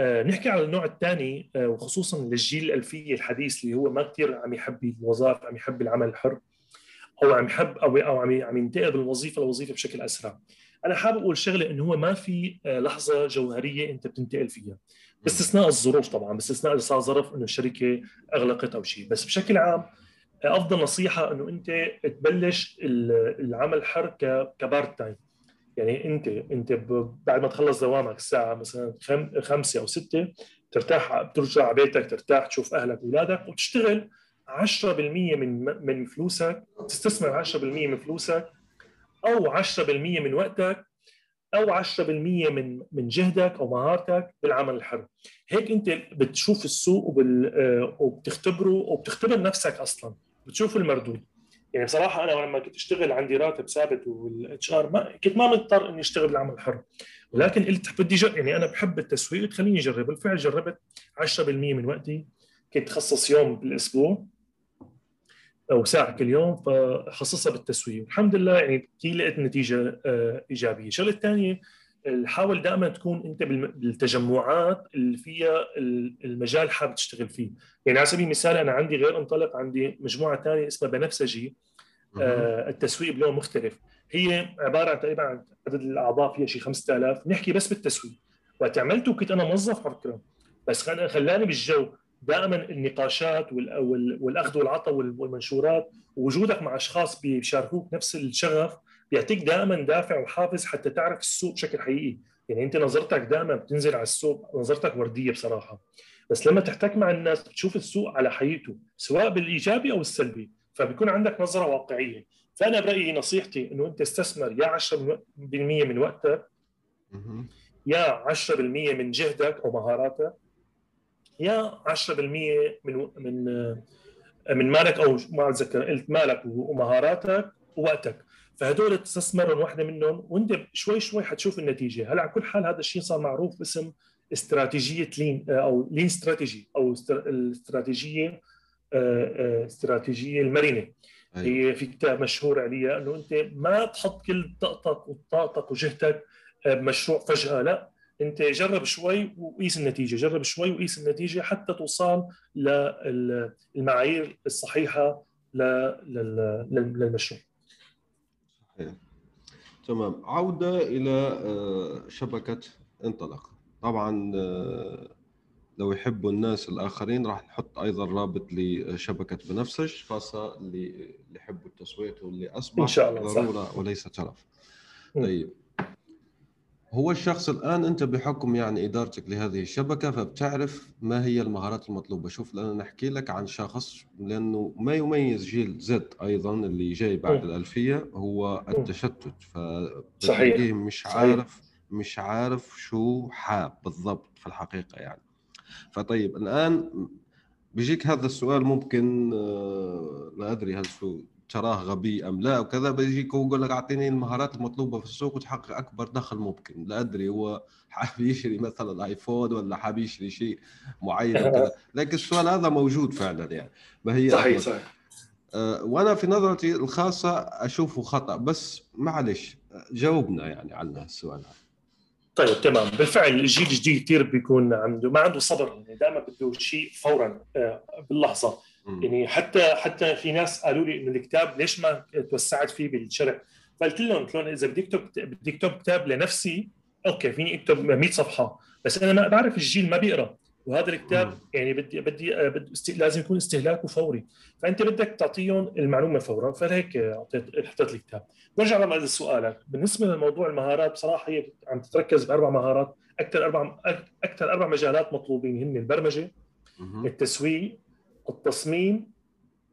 نحكي على النوع الثاني وخصوصا للجيل الألفية الحديث اللي هو ما كثير عم يحب الوظائف عم يحب العمل الحر أو عم يحب أو أو عم عم ينتقل من وظيفة لوظيفة بشكل أسرع. أنا حابب أقول شغلة إنه هو ما في آه، لحظة جوهرية أنت بتنتقل فيها. باستثناء الظروف طبعا باستثناء اذا صار ظرف إنه الشركة أغلقت أو شيء. بس بشكل عام آه، أفضل نصيحة إنه أنت تبلش العمل حر كبارت تايم يعني انت أنت بعد ما تخلص دوامك الساعة مثلا خمسة أو ستة ترتاح بترجع على بيتك ترتاح تشوف أهلك واولادك وتشتغل 10% من من فلوسك تستثمر 10% من فلوسك أو 10% من وقتك أو 10% من من جهدك أو مهارتك بالعمل الحر. هيك أنت بتشوف السوق آه، وبتختبره وبتختبر نفسك أصلا. بتشوف المردود. يعني بصراحة أنا لما كنت أشتغل عندي راتب ثابت والاتش ار ما كنت ما مضطر إني أشتغل بالعمل الحر. ولكن قلت بدي. يعني أنا بحب التسويق خليني أجرب. بالفعل جربت 10% من وقتي. كنت اخصص يوم بالأسبوع أو ساعة كل يوم فخصصها بالتسويق. الحمد لله يعني لقيت نتيجة آه، إيجابية. الشغلة الثانية حاول دائما تكون أنت بالتجمعات اللي فيها المجال حابب تشتغل فيه. يعني على سبيل المثال أنا عندي غير انطلق عندي مجموعة ثانية اسمها بنفسجي. آه التسويق بلون مختلف. هي عبارة عن تقريبا عن عدد الأعضاء فيها شيء 5000 نحكي بس بالتسويق. وقت عملته كنت أنا موظف على فكرة. بس خلاني بالجو دائما النقاشات والأخذ والعطاء والمنشورات. ووجودك مع أشخاص بيشاركوك نفس الشغف. بيعطيك دائما دافع وحافز حتى تعرف السوق بشكل حقيقي. يعني أنت نظرتك دائما بتنزل على السوق نظرتك وردية بصراحة. بس لما تحتك مع الناس بتشوف السوق على حقيقته سواء بالإيجابي أو السلبي فبيكون عندك نظرة واقعية. فأنا برأيي نصيحتي إنه أنت استثمر يا 10% من وقتك. يا 10% من جهدك أو مهاراتك يا 10% من من من مالك أو ما اتذكر قلت مالك ومهاراتك ووقتك. فهدول تستثمرهم واحدة منهم وانت شوي شوي حتشوف النتيجة. هلأ على كل حال هذا الشيء صار معروف باسم استراتيجية لين أو لين استراتيجي أو استر- الاستراتيجية آه، آه، استراتيجية المرنه أيوة. هي في كتاب مشهور عليها إنه أنت ما تحط كل طاقتك وطاقتك وجهدك آه، بمشروع فجأة لا. أنت جرب شوي وقيس النتيجة جرب شوي وقيس النتيجة حتى توصل للمعايير الصحيحة للمشروع. صحيح. تمام عودة إلى آه، شبكة انطلق طبعا آه، لو يحبوا الناس الآخرين راح نحط أيضا رابط لشبكة بنفسج خاصة اللي يحبوا التسويق واللي أصبح إن شاء الله، صح. ضرورة وليس شرف م. طيب هو الشخص الآن أنت بحكم يعني إدارتك لهذه الشبكة فبتعرف ما هي المهارات المطلوبة شوف لأنا نحكي لك عن شخص لأنه ما يميز جيل زد أيضا اللي جاي بعد م. الألفية هو. التشتت صحيح. مش صحيح. عارف مش عارف شو حاب بالضبط في الحقيقة يعني فطيب الآن بيجيك هذا السؤال ممكن آه، لا أدري هل شو تراه غبي أم لا وكذا بيجيك هو يقول لك أعطيني المهارات المطلوبة في السوق وتحقق أكبر دخل ممكن. لا أدري هو حاب يشتري مثلا آيفون ولا حاب يشتري شيء معين وكذا. لكن السؤال هذا موجود فعلا يعني. ما هي صحيح أفضل؟ صحيح. آه، وأنا في نظرتي الخاصة أشوفه خطأ. بس معلش جاوبنا يعني عن السؤال هذا. طيب تمام. بالفعل الجيل الجديد كثير بيكون عنده ما عنده صبر يعني دائما بده شيء فورا آه، باللحظة. يعني حتى حتى في ناس قالوا لي انه الكتاب ليش ما توسعت فيه بالشرح. فقلت لهم قلت لهم إذا بدي اكتب بدي اكتب كتاب لنفسي أوكي فيني أكتب 100 صفحة بس أنا ما بعرف الجيل ما بيقرأ. وهذا الكتاب. يعني بدي بدي آه، بدي لازم يكون استهلاكه فوري. فأنت بدك تعطيهم المعلومة فورا. فلهيك اعطيت حطيت الكتاب. برجع لما لسؤالك بالنسبة لموضوع المهارات بصراحة هي عم تتركز بأربع مهارات. أكثر أربع أكثر أربع مجالات مطلوبين هن البرمجة. التسويق التصميم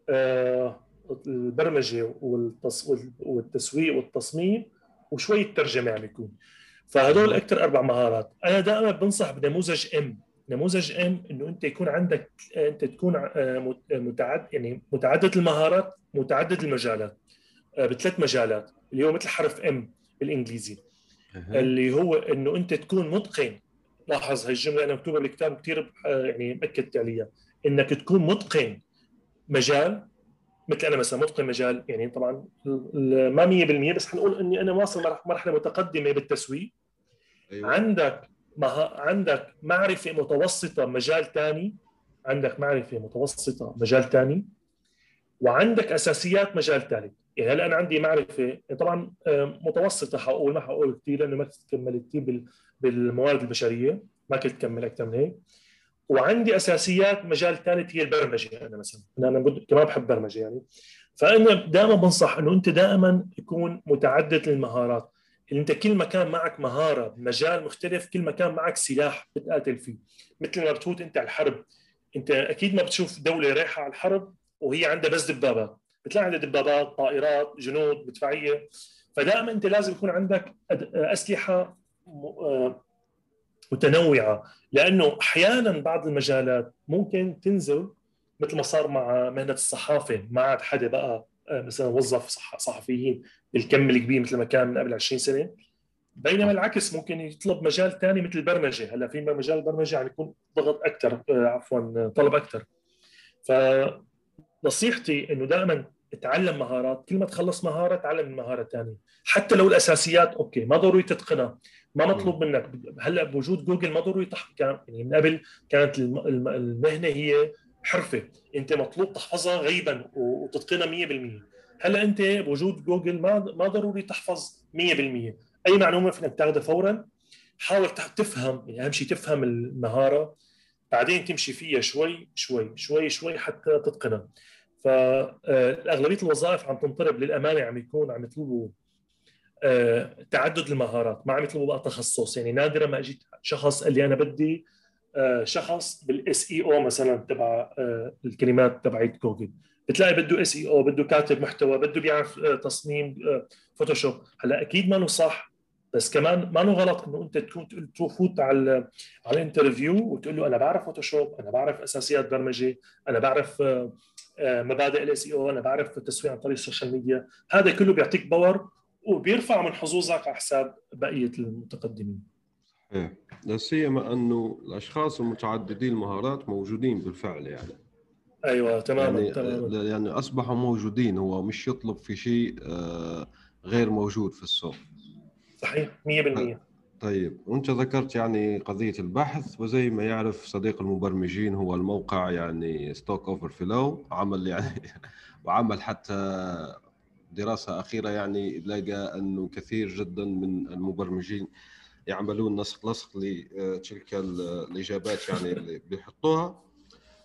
آه، البرمجة والتسويق والتصميم وشويه ترجمه عم يكون. فهدول أكثر أربع مهارات. أنا دائما بنصح بنموذج M نموذج M إنه أنت يكون عندك أنت تكون آه، مت- متعد يعني متعدد المهارات متعدد المجالات آه، بثلاث مجالات. اللي هو مثل حرف M بالإنجليزي. اللي هو إنه أنت تكون متقن. لاحظ هاي الجملة أنا مكتوبة بالكتاب كثير يعني اكدت عليها. إنك تكون متقن مجال مثل أنا مثلا متقن مجال يعني طبعا ما 100% بس حنقول إني أنا واصل مرح- مرحلة متقدمة بالتسويق. أيوة. عندك مها... عندك معرفة متوسطة مجال ثاني عندك معرفة متوسطة مجال ثاني وعندك أساسيات مجال ثالث يعني هلأ أنا عندي معرفة طبعا آه، متوسطة حقول ما حقول كثير لأنه ما كملت كثير بال... بالموارد البشرية. ما كنت كمل أكثر من هيك. وعندي أساسيات مجال ثالث هي البرمجة. أنا مثلا أنا كمان بحب برمجة يعني. فأنا دائما بنصح إنه أنت دائما تكون متعدد المهارات. اللي أنت كل ما كان معك مهارة بمجال مختلف كل ما كان معك سلاح بتقاتل فيه. مثل ما بتفوت أنت على الحرب. أنت أكيد ما بتشوف دولة رايحة على الحرب وهي عندها بس دبابات. بتلاقي عندها دبابات طائرات جنود مدفعية. فدائما أنت لازم يكون عندك أسلحة متنوعة لأنه أحيانا بعض المجالات ممكن تنزل مثل ما صار مع مهنة الصحافة ما عاد حدا بقى آه، مثلا وظف صح صحفيين بالكم الكبير مثل ما كان من قبل 20 سنة. بينما العكس ممكن يطلب مجال ثاني مثل البرمجة. هلأ في مجال البرمجة عم يكون ضغط أكثر عفوا طلب أكثر فنصيحتي إنه دائما اتعلم مهارات كل ما تخلص مهارة تعلم المهاره الثانية حتى لو الأساسيات أوكي ما ضروري تتقنها ما مطلوب منك. هلأ بوجود جوجل ما ضروري تح... كان يعني من قبل كانت الم- الم- المهنة هي حرفة. أنت مطلوب تحفظها غيبا وتتقنها 100% هلأ أنت بوجود جوجل ما ما ضروري تحفظ 100% أي معلومة فينك تاخذها فورا. حاول تفهم يعني أهم شيء تفهم المهارة بعدين تمشي فيها شوي شوي شوي شوي حتى تتقنها. فاغلبيه الوظائف عم تنطلب للأمانة عم يكون عم يطلبوا آه، تعدد المهارات ما عم يطلبوا بقى تخصص. يعني نادرا ما أجيت شخص قال لي أنا بدي آه، شخص بال SE أو مثلا تبع آه، الكلمات تبعت جوجل. بتلاقي بده SEO بده كاتب محتوى بده بيعرف تصميم Photoshop. هلأ أكيد ما صح بس كمان ما غلط إنه أنت تكون تفوت على على ال interview وتقول له أنا بعرف Photoshop أنا بعرف أساسيات برمجة أنا بعرف مبادئ ال SE أو أنا بعرف التسويق عن طريق ال social media هذا كله بيعطيك power وبيرفع من حظوظك على حساب بقية المتقدمين. صحيح. لا سيما أنه الأشخاص المتعددي المهارات موجودين بالفعل يعني. أيوه تماما يعني تماما. يعني أصبحوا موجودين هو مش يطلب في شيء آه، غير موجود في السوق. صحيح 100% طيب وأنت ذكرت يعني قضية البحث وزي ما يعرف صديق المبرمجين هو الموقع يعني Stack Overflow عمل يعني وعمل حتى دراسة أخيرة يعني لقى أنه كثير جدا من المبرمجين يعملون نسق لصق لتلك الإجابات يعني اللي بيحطوها.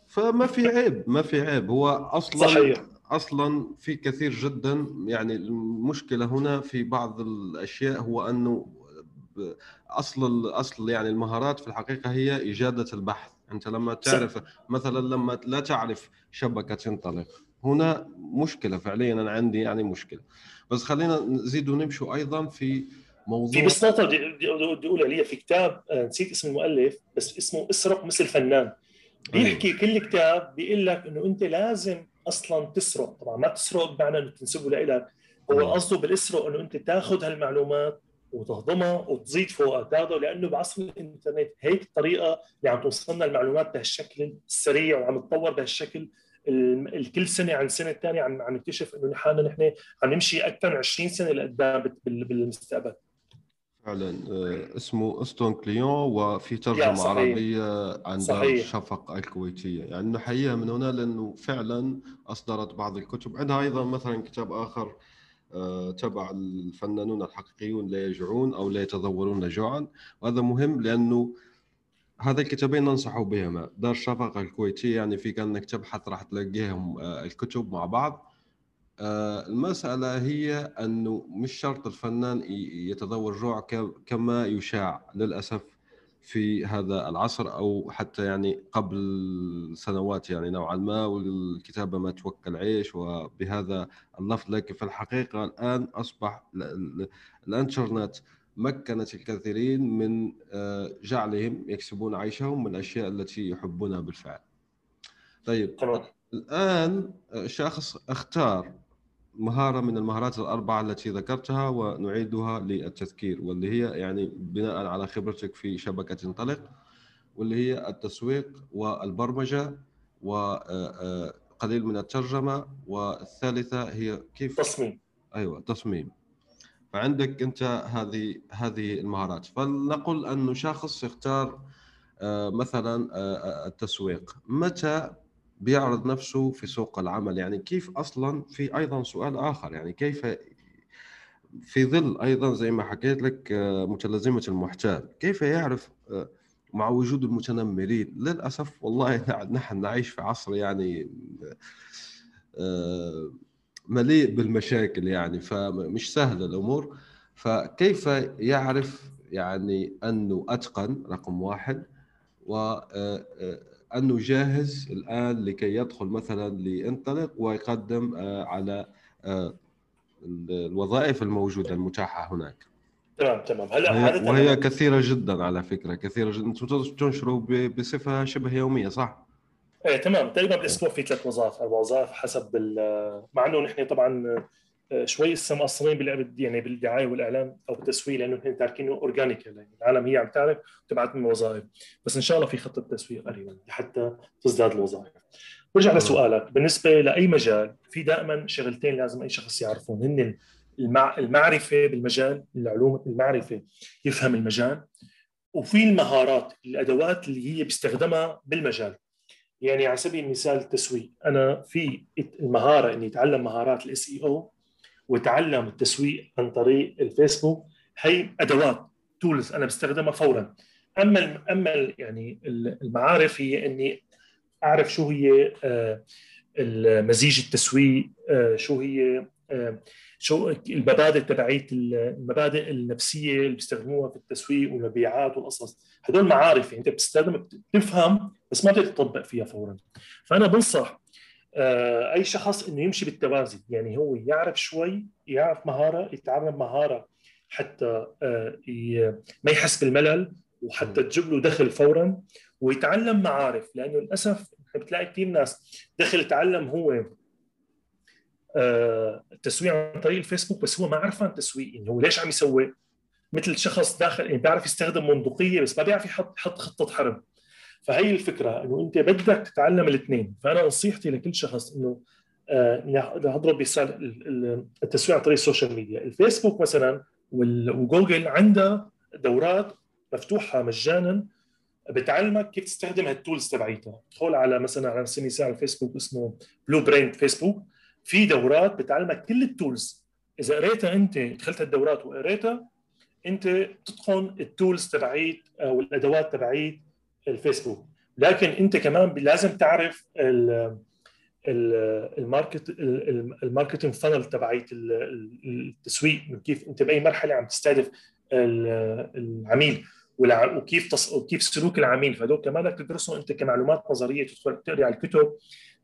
فما في عيب ما في عيب هو أصلا صحيح. أصلا في كثير جدا يعني المشكلة هنا في بعض الأشياء هو أنه أصل أصل يعني المهارات في الحقيقة هي إجادة البحث. أنت لما تعرف مثلا لما لا تعرف شبكة تنطلق هنا مشكلة فعليا أنا عندي يعني مشكلة. بس خلينا نزيد ونمشوا أيضا في موضوع في بس نقطه بدي أقول عليها. في كتاب آه، نسيت اسم المؤلف بس اسمه اسرق مثل فنان بيحكي أيوه. كل كتاب بيقول لك إنه أنت لازم أصلا تسرق. طبعا ما تسرق بمعنى إنه تنسبه لك هو. قصده بالإسرق إنه أنت تاخذ هالمعلومات وتهضمها وتزيد فوقها تاخذه لأنه بعصر الإنترنت هيك الطريقة اللي عم توصلنا المعلومات بهالشكل السريع وعم تطور بهالشكل الكل سنة عن سنة الثانية عم عم نكتشف إنه حالنا نحن عم نمشي أكثر من 20 سنة لقدام بالمستقبل. فعلا آه، اسمه أستون كليون وفي ترجمة صحيح. عربية عن دار الشفق الكويتية. يعني نحييها من هنا لأنه فعلا أصدرت بعض الكتب. عندها أيضا مثلا كتاب آخر تبع الفنانون الحقيقيون لا يجوعون أو لا يتذورون جوعا. وهذا مهم لأنه هذا الكتابين ننصح بهما. دار الشفق الكويتيه يعني في إنك تبحث راح تلاقيهم آه، الكتب مع بعض. آه، المسألة هي أنه مش شرط الفنان يتذوق جوع كما يشاع للأسف. في هذا العصر أو حتى يعني قبل سنوات يعني نوعا ما والكتابة ما توكل عيش وبهذا اللفظ لكن في الحقيقة الآن أصبح الإنترنت مكنت الكثيرين من آه، جعلهم يكسبون عيشهم من الأشياء التي يحبونها بالفعل. طيب الآن شخص اختار مهارة من المهارات الأربعة التي ذكرتها ونعيدها للتذكير واللي هي يعني بناء على خبرتك في شبكة انطلق واللي هي التسويق والبرمجة وقليل من الترجمة والثالثة هي كيف تصميم أيوة تصميم فعندك أنت هذه هذه المهارات. فلنقل أنه شخص يختار مثلا التسويق. متى بيعرض نفسه في سوق العمل. يعني كيف أصلا في أيضا سؤال آخر يعني كيف في ظل أيضا زي ما حكيت لك آه، متلازمة المحتال كيف يعرف آه، مع وجود المتنمرين؟ للأسف والله نحن نعيش في عصر يعني آه، مليء بالمشاكل يعني فمش سهله الأمور. فكيف يعرف يعني أنه أتقن؟ رقم واحد. و انه جاهز الآن لكي يدخل مثلا لينطلق ويقدم آه، على آه، الوظائف الموجودة المتاحة هناك. تمام تمام. هلا وهي, وهي كثيرة جدا على فكرة كثيرة جدا. أنتم تنشروا بصفة شبه يومية صح؟ إيه تمام. تقريبا بالاسبوع في ثلاث وظائف. أو وظائف حسب مع إنه نحن طبعا شوي لسه مقصرين يعني بالدعاية والاعلان أو التسويق لأنه إحنا تاركينه اورجانيك يعني العالم هي عم تعرف تبعت من وظائف. بس إن شاء الله في خطة تسويق قريبا لحتى تزداد الوظائف. برجع لسؤالك. بالنسبة لأي مجال في دائما شغلتين لازم أي شخص يعرفون. هن المعرفة بالمجال العلوم المعرفة يفهم المجال وفي المهارات الأدوات اللي هي بيستخدمها بالمجال. يعني على سبيل المثال التسويق أنا في المهارة إني أتعلم مهارات ال SEO وتعلم التسويق عن طريق الفيسبوك هي أدوات tools أنا بستخدمها فورا. أما أما يعني المعارف هي إني أعرف شو هي آه، مزيج التسويق آه، شو هي آه، شو المبادئ تبعيت المبادئ النفسية اللي بيستخدموها في التسويق والمبيعات والقصص. هدول معارف يعني أنت بتستخدم بتفهم بس ما بتقدر تطبق فيها فورا. فأنا بنصح أي شخص إنه يمشي بالتوازي يعني هو يعرف شوي يعرف مهارة يتعلم مهارة حتى ما يحس بالملل وحتى تجيب له دخل فورا ويتعلم معارف لأنه للأسف بتلاقي كثير ناس دخل تعلم هو التسويق آه، عن طريق الفيسبوك بس هو ما عرفان تسويق يعني هو ليش عم يسوي مثل شخص داخل يعني بيعرف يستخدم بندقيه بس ما بيعرف يحط يحط خطة حرب. فهي الفكرة إنه أنت بدك تتعلم الاثنين. فأنا نصيحتي لكل شخص إنه آه اضرب مثال التسويق عن طريق ال social media الفيسبوك مثلا وجوجل عندها دورات مفتوحة مجانا بتعلمك كيف تستخدم هال tools تبعيتها. تدخل على مثلا على سبيل المثال الفيسبوك اسمه Blueprint Facebook. في دورات بتعلمك كل ال tools إذا قريتها أنت دخلت الدورات وقريتها أنت بتتقن ال tools تبعيت أو الأدوات تبعيت الفيسبوك. لكن انت كمان لازم تعرف ال market ال marketing funnel تبعيت التسويق كيف انت بأي مرحلة عم تستهدف العميل وكيف تص... وكيف سلوك العميل. فهدول كمان بدك تدرسهم انت كمعلومات نظرية تدخل تقري على الكتب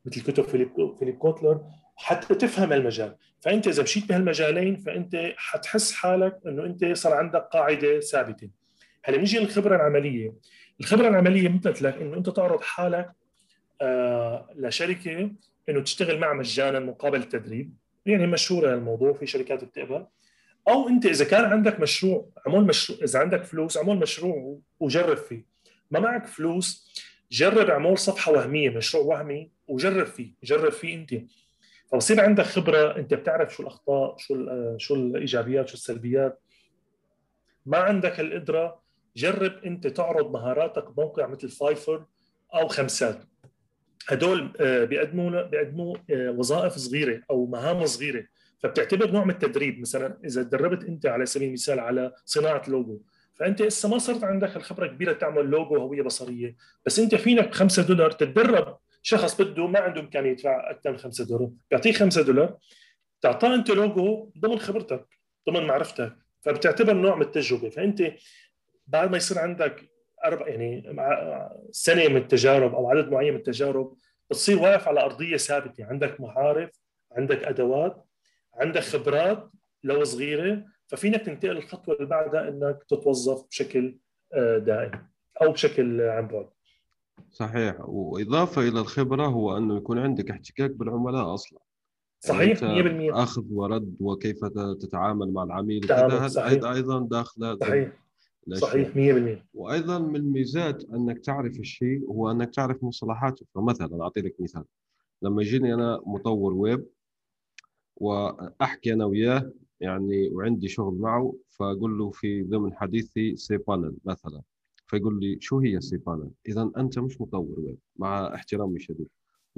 مثل كتب فيليب فيليب كوتلر حتى تفهم المجال. فأنت إذا مشيت بهالمجالين فأنت حتحس حالك إنه أنت صار عندك قاعدة ثابتة. هلأ نيجي للخبرة العملية. الخبرة العملية مثل لك إنه أنت تعرض حالك آه لشركة إنه تشتغل معها مجانا مقابل التدريب. يعني مشهورة الموضوع في شركات بتقبل. أو أنت إذا كان عندك مشروع عمل مشروع إذا عندك فلوس عمل مشروع وجرب فيه. ما معك فلوس جرب اعمل صفحة وهمية مشروع وهمي وجرب فيه جرب فيه أنت. فبصير عندك خبرة أنت بتعرف شو الأخطاء شو شو الإيجابيات شو السلبيات. ما عندك القدرة جرب انت تعرض مهاراتك بموقع مثل Fiverr أو خمسات. هدول آه، بيقدموا بيقدموا آه، وظائف صغيرة أو مهام صغيرة. فبتعتبر نوع من التدريب مثلا إذا تدربت انت على سبيل المثال على صناعة لوجو فأنت لسه ما صرت عندك الخبرة كبيرة تعمل لوجو هوية بصرية. بس أنت فينك ب 5 دولار تتدرب. شخص بده ما عنده إمكانية يدفع أكثر من 5 دولار. بيعطيك 5 دولار تعطاه أنت لوجو ضمن خبرتك ضمن معرفتك. فبتعتبر نوع من التجربة. فأنت بعد ما يصير عندك أربع يعني سنة من التجارب أو عدد معين من التجارب بتصير واقف على أرضية ثابتة. عندك معارف عندك أدوات عندك خبرات لو صغيرة ففينك تنتقل الخطوة اللي بعدها إنك تتوظف بشكل آه، دائم أو بشكل عن بعد. صحيح. وإضافة إلى الخبرة هو أنه يكون عندك احتكاك بالعملاء أصلا. صحيح 100% يعني أخذ ورد وكيف تتعامل مع العميل. هذا أيضا داخل صحيح. صحيح 100% وأيضا من الميزات أنك تعرف الشيء هو أنك تعرف مصطلحاته. فمثلا اعطي لك مثال. لما يجيني أنا مطور ويب وأحكي أنا وياه يعني وعندي شغل معه فأقول له في ضمن حديثي cPanel مثلا. فيقول لي شو هي cPanel؟ اذا أنت مش مطور ويب مع احترامي الشديد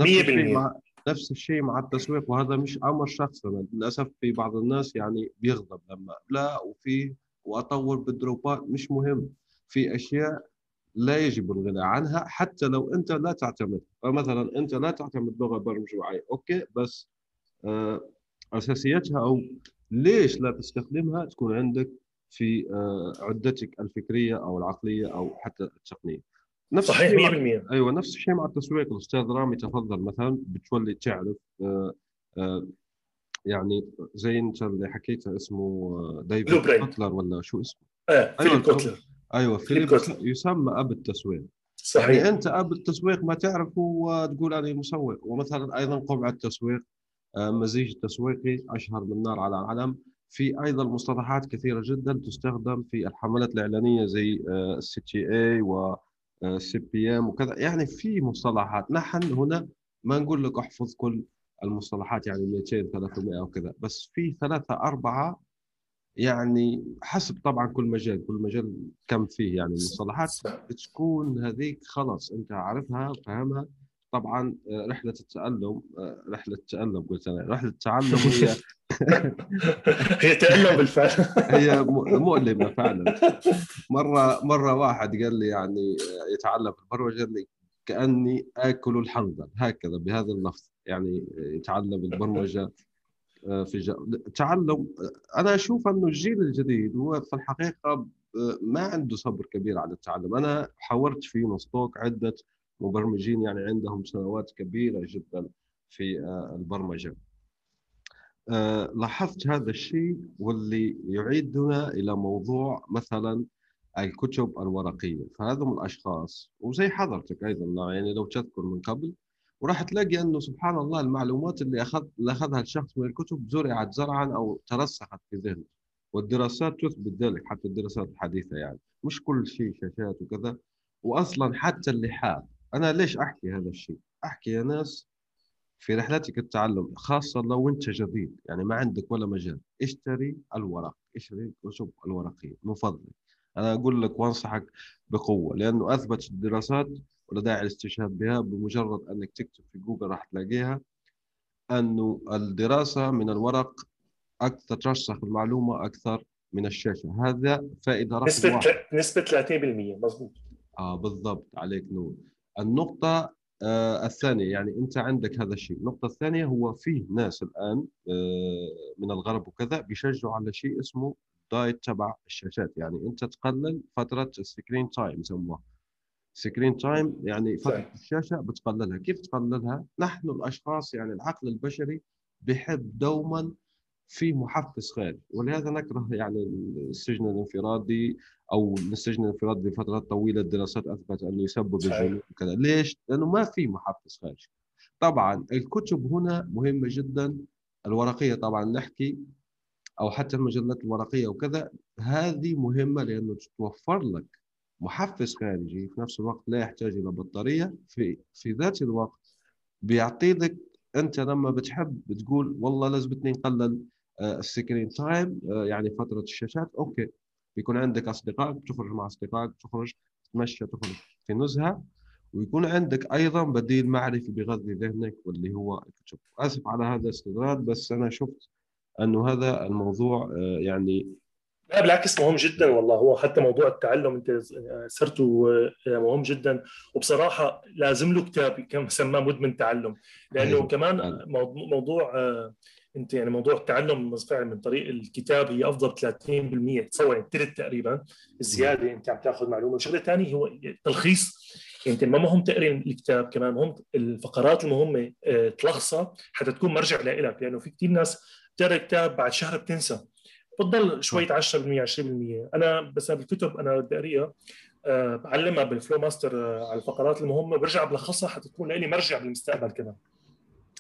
نفس الشيء مع نفس الشيء مع التسويق وهذا مش أمر شخصي. للأسف في بعض الناس يعني بيغضب لما لا وفي وأطور بال Drupal مش مهم. في أشياء لا يجب الغناء عنها حتى لو أنت لا تعتمد. فمثلا أنت لا تعتمد لغة برمجه معينه okay بس آه أساسيتها أو ليش لا تستخدمها تكون عندك في آه، عدتك الفكرية أو العقلية أو حتى التقنية. نفس صحيح 100% أيوه نفس الشيء مع التسويق. الأستاذ رامي تفضل مثلا بتولي تعرف آه، يعني زي انت اللي حكيته اسمه ديفيد كوتلر ولا شو اسمه؟ إيه فيليب أيوة كوتلر أيوه فيليب كوتلر يسمى أب التسويق. صحيح. يعني أنت أب التسويق ما تعرفه وتقول أنا مسوق. ومثلا أيضا قبعة التسويق آه، مزيج تسويقي أشهر من نار على علم في أيضا مصطلحات كثيرة جدا تستخدم في الحملات الإعلانية زي ال CTA وال CPM وكذا. يعني في مصطلحات. نحن هنا ما نقول لك احفظ كل المصطلحات يعني 200 300 وكذا. بس في ثلاثة أربعة يعني حسب طبعا كل مجال كل مجال كم فيه يعني المصطلحات بتكون هذيك خلاص أنت عارفها وفاهمها طبعا آه، رحلة التعلم آه، رحلة التعلم قلت أنا. رحلة التعلم هي هي تألم بالفعل. هي مؤلمة فعلا. مرة مرة واحد قال لي يعني آه، يتعلم البرمجة قال لي كأني آكل الحنظل هكذا بهذا اللفظ. يعني يتعلم البرمجة آه، في ج... تعلم أنا أشوف أنه الجيل الجديد هو في الحقيقة آه، ما عنده صبر كبير على التعلم. أنا حاورت في يونستوك عدة مبرمجين يعني عندهم سنوات كبيرة جدا في آه، البرمجة. لاحظت هذا الشيء واللي يعيدنا إلى موضوع مثلا الكتب الورقية. فهذم الأشخاص وزي حضرتك أيضا يعني لو تذكر من قبل وراح تلاقي إنه سبحان الله المعلومات اللي اخذ اللي أخذها الشخص من الكتب زرعت زرعا أو ترسخت في ذهنه. والدراسات تثبت ذلك حتى الدراسات الحديثة يعني. مش كل شيء شاشات وكذا. واصلا حتى اللحاف. أنا ليش أحكي هذا الشيء؟ أحكي يا ناس في رحلتك التعلم خاصة لو أنت جديد. يعني ما عندك ولا مجال. اشتري الورق. اشتري الكتب الورقية من فضلك. أنا أقول لك وأنصحك بقوة لأنه أثبت الدراسات ولا داعي للاستشهاد بها بمجرد أنك تكتب في جوجل راح تلاقيها أنه الدراسة من الورق أكثر ترسخ المعلومة أكثر من الشاشة. هذا فائدة رقم نسبة واحد. نسبة 30% مضبوط آه بالضبط عليك نور. النقطة آه الثانية يعني أنت عندك هذا الشيء. النقطة الثانية هو فيه ناس الآن آه من الغرب وكذا بيشجعوا على شيء اسمه diet تبع الشاشات. يعني أنت تقلل فترة ال screen time يسموها. screen time يعني فترة الشاشة بتقللها. كيف تقللها؟ نحن الأشخاص يعني العقل البشري بحب دوما في محفز خارجي ولهذا نكره يعني السجن الانفرادي أو السجن الانفرادي لفترات طويلة الدراسات اثبت أنه يسبب الجنون وكذا. ليش؟ لأنه ما في محفز خارجي. طبعا الكتب هنا مهمة جدا الورقية طبعا نحكي أو حتى المجلات الورقية وكذا. هذه مهمة لأنه توفر لك محفز خارجي في نفس الوقت لا يحتاج إلى بطارية في في ذات الوقت بيعطي لك أنت لما بتحب بتقول والله لازمتني نقلل آه، ال screen time آه، يعني فترة الشاشات okay. بيكون عندك اصدقائك تخرج مع اصدقائك تخرج تتمشى تخرج في نزهة. ويكون عندك أيضا بديل معرفي بيغذي ذهنك واللي هو الكتب أسف على هذا الاستطراد بس أنا شفت أنه هذا الموضوع آه، يعني لا بالعكس مهم جدا والله. هو حتى موضوع التعلم أنت سرته آه، مهم جدا. وبصراحة لازم له كتاب كم سماه مدمن تعلم. لأنه أيوه. كمان موضوع آه، أنت يعني موضوع التعلم فعلا من طريق الكتاب هي أفضل 30% تصور يعني ثلث تقريبا الزيادة أنت عم تأخذ معلومة. وشغله ثانية هو تلخيص. يعني أنت ما مهم تقري الكتاب كمان مهم الفقرات المهمة آه، تلخصها حتى تكون مرجع لك لأنه في كثير ناس بتقرأ كتاب بعد شهر بتنسى. بتضل شوية 10% 20% أنا بس بالكتب أنا بدي اقريها آه، بعلمها بالفلو ماستر آه، على الفقرات المهمة. برجع بلخصها حتى تكون لي مرجع بالمستقبل كمان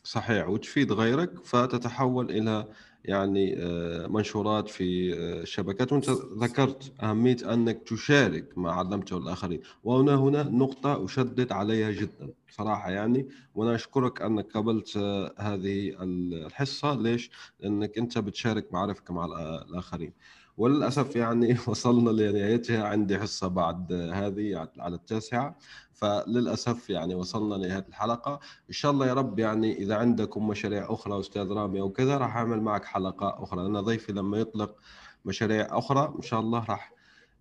صحيح وتفيد غيرك فتتحول إلى يعني آه، منشورات في الشبكات. وانت ذكرت أهمية أنك تشارك ما علمته الاخرين وهنا هنا نقطة أشدد عليها جدا صراحة يعني. وأنا أشكرك أنك قبلت هذه الحصة. ليش؟ لأنك أنت بتشارك معرفك مع الآخرين. وللأسف يعني وصلنا لنهايتها. عندي حصة بعد هذه على التاسعة. فللأسف يعني وصلنا لنهاية الحلقة. إن شاء الله يا رب يعني إذا عندكم مشاريع أخرى أستاذ رامي أو كذا راح أعمل معك حلقة أخرى. أنا ضيفي لما يطلق مشاريع أخرى إن شاء الله راح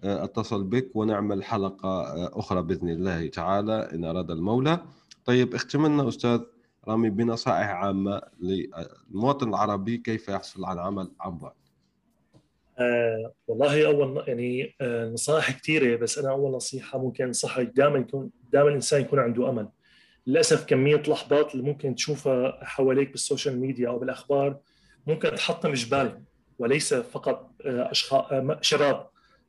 أتصل بك ونعمل حلقة أخرى بإذن الله تعالى إن أراد المولى. طيب اختمنا أستاذ رامي بنصائح عامة للمواطن العربي كيف يحصل على عمل عن بعد آه والله أول يعني آه نصائح كثيره بس أنا أول نصيحة ممكن أنصحك دائما يكون دائما الإنسان يكون عنده أمل. للأسف كمية الاحباط اللي ممكن تشوفها حواليك بالسوشيال ميديا أو بالأخبار ممكن تحطم جبال وليس فقط آه أشخاص آه شباب.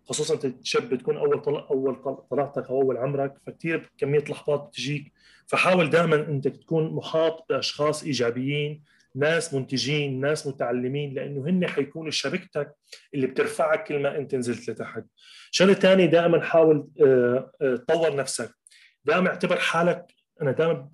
خصوصا أنت شاب بتكون أول طلع أول طلعتك أو أول عمرك فكثير كمية الاحباط بتجيك. فحاول دائما انك تكون محاط بأشخاص إيجابيين ناس منتجين ناس متعلمين لأنه هن حيكونوا شركتك اللي بترفعك كل ما أنت نزلت لتحت. شغلة ثانية دائما حاول آه، آه، تطور نفسك. دائما اعتبر حالك أنا دائما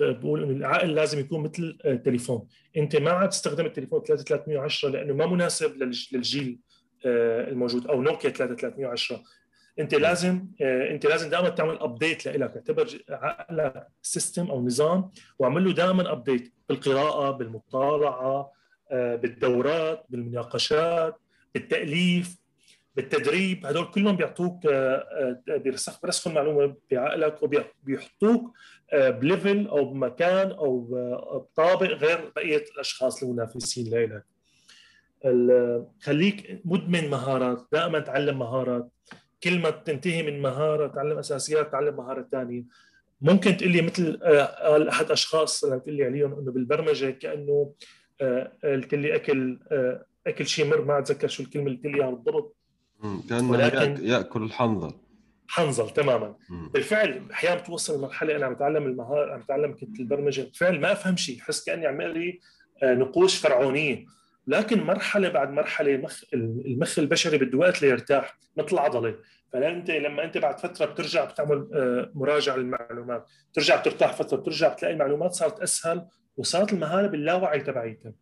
بقول إنه العقل لازم يكون مثل آه، أنت ما عاد تستخدم التليفون 3310 لأنه ما مناسب للجيل الموجود أو نوكيا 3310 انت لازم انت لازم دائما تعمل update لك اعتبر عقلك system أو نظام واعمل له دائما update بالقراءة بالمطالعة بالدورات بالمناقشات بالتأليف بالتدريب. هدول كلهم بيعطوك بيرسخ برسخوا المعلومة بعقلك وبيحطوك ب level أو بمكان أو بطابق غير بقية الأشخاص المنافسين لك خليك مدمن مهارات دائما تعلم مهارات. كل ما تنتهي من مهارة تعلم أساسيات تعلم مهارة ثانية ممكن تقول لي مثل قال أحد أشخاص تقول لي عليهم إنه بالبرمجة كأنه قلت لي أكل أكل شيء مر ما أتذكر شو الكلمة اللي قلت لي إياها بالضبط. كأنه ولكن ياكل الحنظل. حنظل تماما. مم. بالفعل أحيانا بتوصل لمرحلة أنا عم بتعلم المهارة عم بتعلم البرمجة. بالفعل ما أفهم شيء بحس كأني عم أقري نقوش فرعونية. لكن مرحلة بعد مرحلة مخ المخ البشري بده وقت ليرتاح مثل العضله فانت لما أنت بعد فترة بترجع بتعمل مراجعة للمعلومات. بترجع بترتاح فترة بترجع بتلاقي المعلومات صارت أسهل وصارت المهارة باللاوعي تبعيتها.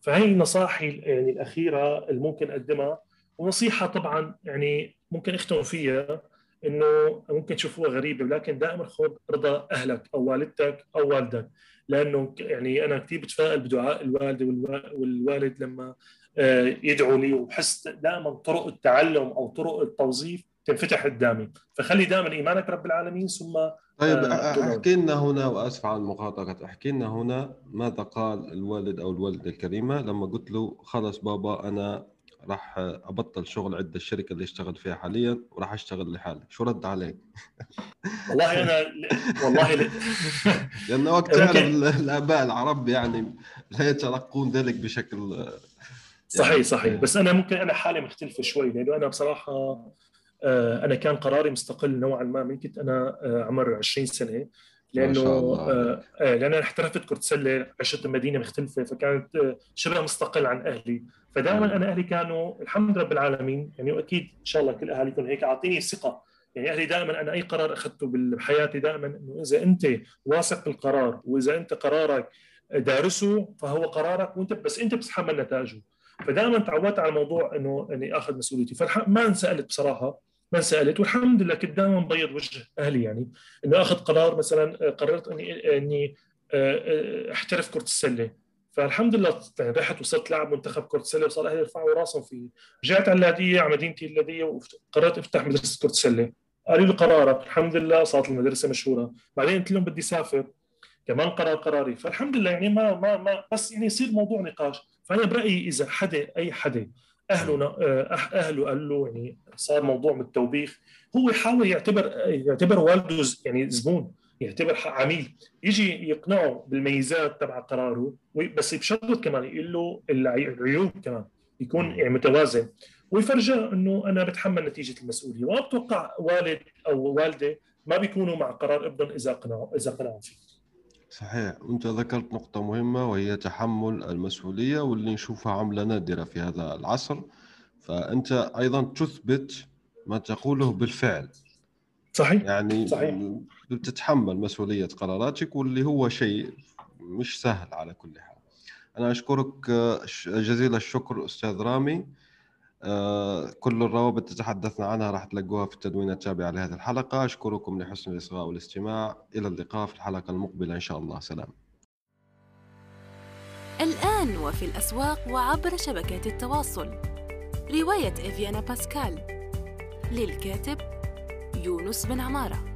فهي نصائحي يعني الأخيرة اللي ممكن أقدمها ونصيحة طبعا يعني ممكن اختم فيها إنه ممكن تشوفوها غريبة ولكن دائما خذ رضا أهلك أو والدتك أو والدك. لأنه يعني أنا كثير بتفائل بدعاء الوالدة والوالد لما آه، يدعوا لي وبحس دائما طرق التعلم أو طرق التوظيف تنفتح قدامي. فخلي دائما إيمانك برب العالمين ثم طيب آه، أحكي لنا هنا وأسف على المقاطعه أحكي لنا هنا ماذا قال الوالد أو الوالدة الكريمة لما قلت له خلص بابا أنا راح أبطل شغل عند الشركة اللي أشتغل فيها حاليا وراح أشتغل لحالي. شو رد عليك؟ والله أنا والله لأنه وقت تعرف الآباء العرب يعني لا يتلقون ذلك بشكل يعني صحيح صحيح. بس أنا ممكن أنا حالي مختلفه شوي لأنه أنا بصراحة آه، أنا كان قراري مستقل نوعا ما من كنت أنا آه، عمر 20 سنة. لأنه آه لأن أنا احترفت كره سله عشت بمدينه مختلفة فكانت آه شبه مستقل عن أهلي. فدائما أنا أهلي كانوا الحمد رب العالمين يعني واكيد إن شاء الله كل اهاليكم هيك أعطيني ثقة. يعني أهلي دائما أنا أي قرار أخذته بحياتي دائما إنه إذا أنت واثق بالقرار وإذا أنت قرارك دارسه فهو قرارك وأنت بس أنت بتتحمل نتائجه. فدائما تعودت على موضوع إنه إني آخذ مسؤوليتي. فما انسالت بصراحة ما سألت والحمد لله كنت دائما مبيض وجه أهلي يعني. إنه أخذ قرار مثلا قررت إني إني آه، آه، أحترف كرة السلة. فالحمد لله يعني رحت وصلت لاعب منتخب كرة السلة وصار أهلي يرفعوا راسهم فيه رجعت على اللاذيه على مدينتي اللاذيه وقررت أفتح مدرسة كرة السلة. قالوا لي قرارك الحمد لله صارت المدرسة مشهورة. بعدين قلت لهم بدي اسافر كمان قرار قراري. فالحمد لله يعني ما ما ما بس يعني يصير موضوع نقاش. فأنا برأيي إذا حدا أي حدا اهله آه، أهله قال له يعني صار موضوع من التوبيخ. هو يحاول يعتبر يعتبر والده يعني زبون يعتبر عميل. يجي يقنعه بالميزات تبع قراره بس بشرط كمان يقول له العيوب كمان يكون يعني متوازن. ويفرجاه إنه أنا بتحمل نتيجة المسؤولية. وما بتوقع والد أو والدة ما بيكونوا مع قرار ابنهم إذا قنعوا إذا قنعوا فيه. صحيح. وأنت ذكرت نقطة مهمة وهي تحمل المسؤولية واللي نشوفها عملة نادرة في هذا العصر. فأنت أيضا تثبت ما تقوله بالفعل. صحيح. يعني صحيح. بتتحمل مسؤولية قراراتك واللي هو شيء مش سهل على كل حال. أنا أشكرك جزيل الشكر أستاذ رامي. آه، كل الروابط اللي تحدثنا عنها راح تلاقوها في التدوين التابع لهذه الحلقة. أشكركم لحسن الإصغاء والاستماع. إلى اللقاء في الحلقة المقبلة إن شاء الله. سلام. الآن وفي الأسواق وعبر شبكات التواصل. رواية إفيانا باسكال. للكاتب يونس بن عمارة.